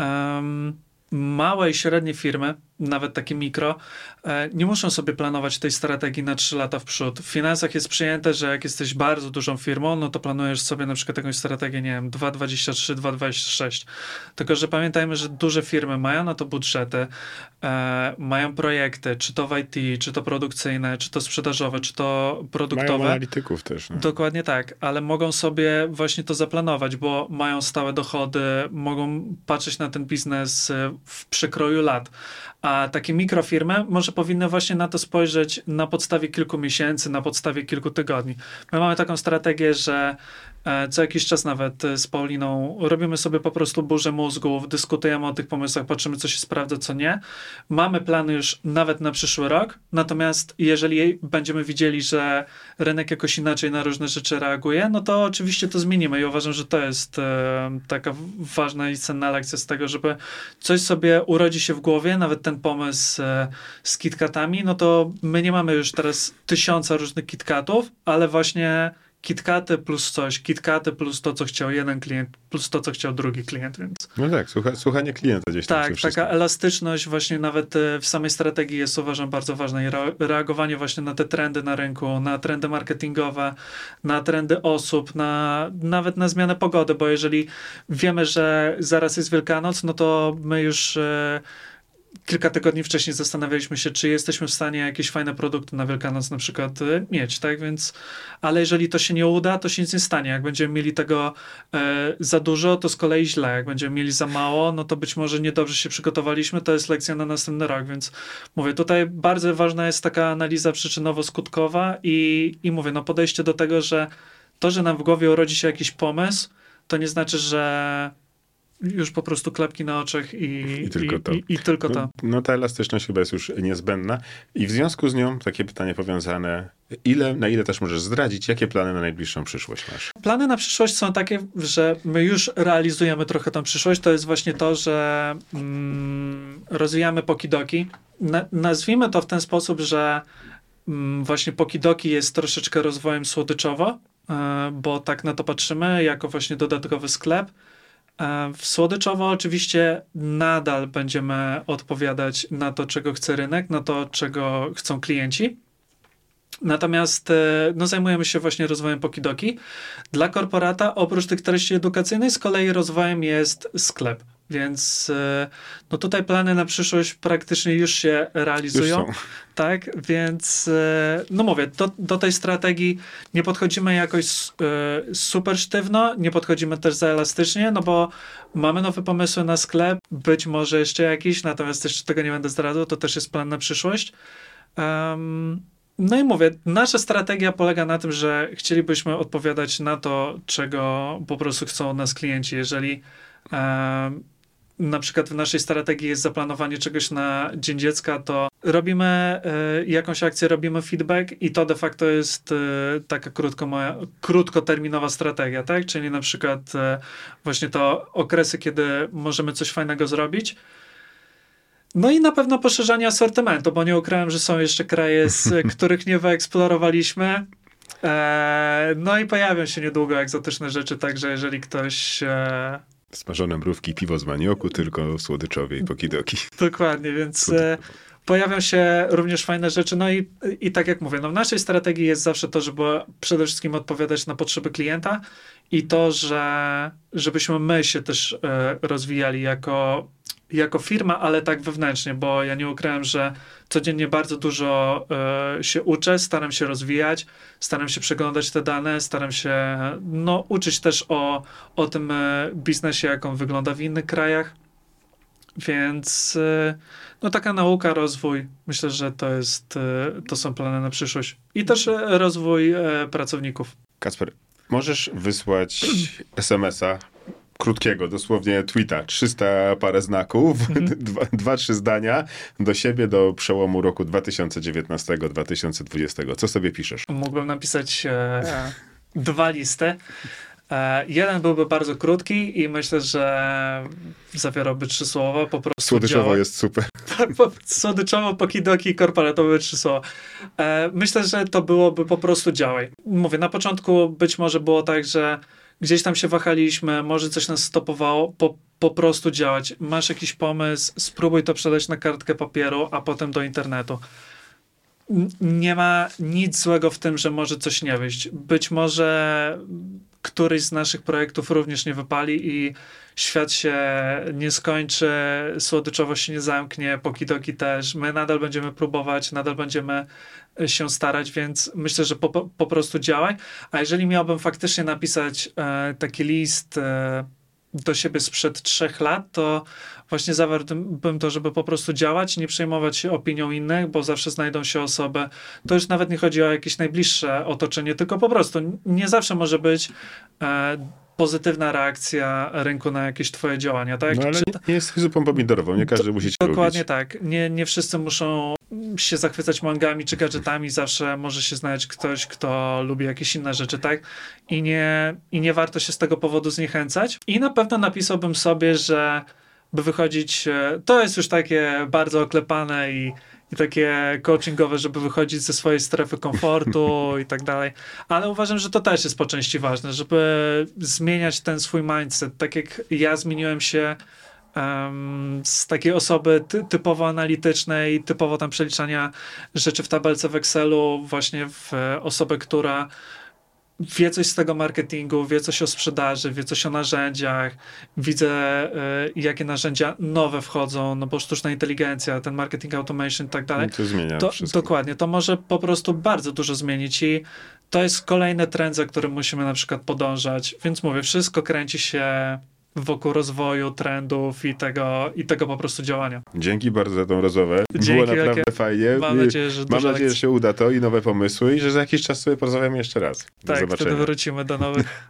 em, małe i średnie firmy, nawet takie mikro, e, nie muszą sobie planować tej strategii na 3 lata w przód. W finansach jest przyjęte, że jak jesteś bardzo dużą firmą, no to planujesz sobie na przykład jakąś strategię, nie wiem, 2,23, 2,26. Tylko, że pamiętajmy, że duże firmy mają na to budżety, e, mają projekty, czy to w IT, czy to produkcyjne, czy to sprzedażowe, czy to Mają produktowe. analityków też. No. Dokładnie tak, ale mogą sobie właśnie to zaplanować, bo mają stałe dochody, mogą patrzeć na ten biznes e, w przekroju lat. A takie mikrofirmy może powinny właśnie na to spojrzeć na podstawie kilku miesięcy, na podstawie kilku tygodni. My mamy taką strategię, że co jakiś czas nawet e, z Pauliną robimy sobie po prostu burzę mózgów, dyskutujemy o tych pomysłach, patrzymy, co się sprawdza, co nie. Mamy plany już nawet na przyszły rok, natomiast jeżeli będziemy widzieli, że rynek jakoś inaczej na różne rzeczy reaguje, no to oczywiście to zmienimy i uważam, że to jest e, taka ważna i cenna lekcja z tego, żeby coś sobie urodzi się w głowie, nawet ten pomysł e, z kitkatami, no to my nie mamy już teraz tysiąca różnych kitkatów, ale właśnie kitkaty plus coś, kitkaty plus to, co chciał jeden klient, plus to, co chciał drugi klient, więc No tak, słucha, słuchanie klienta gdzieś tam. tak, wszystkim. taka elastyczność właśnie nawet e, w samej strategii jest uważam bardzo ważna i re- reagowanie właśnie na te trendy na rynku, na trendy marketingowe, na trendy osób, na, nawet na zmianę pogody, bo jeżeli wiemy, że zaraz jest Wielkanoc, no to my już e, kilka tygodni wcześniej zastanawialiśmy się, czy jesteśmy w stanie jakieś fajne produkty na Wielkanoc na przykład e, mieć, tak, więc ale jeżeli to się nie uda, to się nic nie stanie. Jak będziemy mieli tego e, za dużo, to z kolei źle. Jak będziemy mieli za mało, no to być może niedobrze się przygotowaliśmy, to jest lekcja na następny rok, więc mówię, tutaj bardzo ważna jest taka analiza przyczynowo-skutkowa i, i mówię, no podejście do tego, że to, że nam w głowie urodzi się jakiś pomysł, to nie znaczy, że już po prostu klapki na oczach i, I tylko to. I, i tylko to. No, no ta elastyczność chyba jest już niezbędna. I w związku z nią takie pytanie powiązane, ile, na ile też możesz zdradzić, jakie plany na najbliższą przyszłość masz? Plany na przyszłość są takie, że my już realizujemy trochę tą przyszłość. To jest właśnie to, że mm, rozwijamy pokidoki. Na, nazwijmy to w ten sposób, że mm, właśnie pokidoki jest troszeczkę rozwojem słodyczowo, e, bo tak na to patrzymy, jako właśnie dodatkowy sklep. E, W słodyczowo oczywiście nadal będziemy odpowiadać na to, czego chce rynek, na to, czego chcą klienci. Natomiast e, no, zajmujemy się właśnie rozwojem Pokidoki. Dla korporata oprócz tych treści edukacyjnych z kolei rozwojem jest sklep. Więc e, no tutaj plany na przyszłość praktycznie już się realizują. Już. Tak, więc e, no mówię, do, do tej strategii nie podchodzimy jakoś e, super sztywno, nie podchodzimy też za elastycznie, no bo mamy nowe pomysły na sklep, być może jeszcze jakiś, natomiast jeszcze tego nie będę zdradzał, to też jest plan na przyszłość. Em, no i mówię, nasza strategia polega na tym, że chcielibyśmy odpowiadać na to, czego po prostu chcą od nas klienci. Jeżeli em, na przykład w naszej strategii jest zaplanowanie czegoś na Dzień Dziecka, to robimy e, jakąś akcję, robimy feedback i to de facto jest e, taka krótko moja, krótkoterminowa strategia, tak? Czyli na przykład e, właśnie to okresy, kiedy możemy coś fajnego zrobić. No i na pewno poszerzanie asortymentu, bo nie ukrywam, że są jeszcze kraje, z których nie wyeksplorowaliśmy. E, no i pojawią się niedługo egzotyczne rzeczy, także jeżeli ktoś e, Smażone mrówki, piwo z manioku, tylko słodyczowie i pokidoki. Dokładnie, więc e, pojawią się również fajne rzeczy. No i, i tak jak mówię, no w naszej strategii jest zawsze to, żeby przede wszystkim odpowiadać na potrzeby klienta i to, że żebyśmy my się też e, rozwijali jako, jako firma, ale tak wewnętrznie, bo ja nie ukrywam, że codziennie bardzo dużo e, się uczę, staram się rozwijać, staram się przeglądać te dane, staram się no, uczyć też o, o tym e, biznesie, jak on wygląda w innych krajach. Więc e, no taka nauka, rozwój, myślę, że to jest, to są plany na przyszłość. I też rozwój pracowników. Kacper, możesz wysłać SMS-a krótkiego, dosłownie tweeta, 300 parę znaków, Mhm. dwa, dwa, trzy zdania do siebie do przełomu roku 2019-2020. Co sobie piszesz? Mógłbym napisać e, dwa listy. E, jeden byłby bardzo krótki i myślę, że zawierałby trzy słowa. Po prostu Słodyczowo działa. jest super. Tak, po, słodyczowo, pokidoki, korporatowe trzy słowa. E, myślę, że to byłoby po prostu działaj. Mówię, na początku być może było tak, że gdzieś tam się wahaliśmy, może coś nas stopowało, po, po prostu działać. Masz jakiś pomysł, spróbuj to przedać na kartkę papieru, a potem do internetu. N- Nie ma nic złego w tym, że może coś nie wyjść. Być może któryś z naszych projektów również nie wypali i świat się nie skończy, słodyczowo się nie zamknie, pokidoki też. My nadal będziemy próbować, nadal będziemy się starać, więc myślę, że po, po prostu działaj. A jeżeli miałbym faktycznie napisać e, taki list e, do siebie sprzed trzech lat, to właśnie zawarłbym to, żeby po prostu działać, nie przejmować się opinią innych, bo zawsze znajdą się osoby. To już nawet nie chodzi o jakieś najbliższe otoczenie, tylko po prostu nie zawsze może być e, pozytywna reakcja rynku na jakieś twoje działania, tak? No ale Czy- nie, nie jest zupą pomidorową, nie każdy musi cię Dokładnie lubić. tak. Nie, nie wszyscy muszą się zachwycać mangami czy gadżetami. Zawsze może się znaleźć ktoś, kto lubi jakieś inne rzeczy, tak? I nie, I nie warto się z tego powodu zniechęcać. I na pewno napisałbym sobie, że by wychodzić, e, to jest już takie bardzo oklepane i, i takie coachingowe, żeby wychodzić ze swojej strefy komfortu i tak dalej. Ale uważam, że to też jest po części ważne, żeby zmieniać ten swój mindset. Tak jak ja zmieniłem się z takiej osoby ty, typowo analitycznej, typowo tam przeliczania rzeczy w tabelce w Excelu, właśnie w e, osobę, która wie coś z tego marketingu, wie coś o sprzedaży, wie coś o narzędziach, widzę e, jakie narzędzia nowe wchodzą, no bo sztuczna inteligencja, ten marketing automation i tak dalej. To zmienia To, wszystko. dokładnie, to może po prostu bardzo dużo zmienić i to jest kolejny trend, za którym musimy na przykład podążać. Więc mówię, wszystko kręci się wokół rozwoju, trendów i tego, i tego po prostu działania. Dzięki bardzo za tą rozmowę. Dzięki Było naprawdę fajnie. Mam nadzieję, że Mam nadzieję, że się uda to i nowe pomysły i że za jakiś czas sobie porozmawiamy jeszcze raz. Do Tak, wtedy zobaczenia. wrócimy do nowych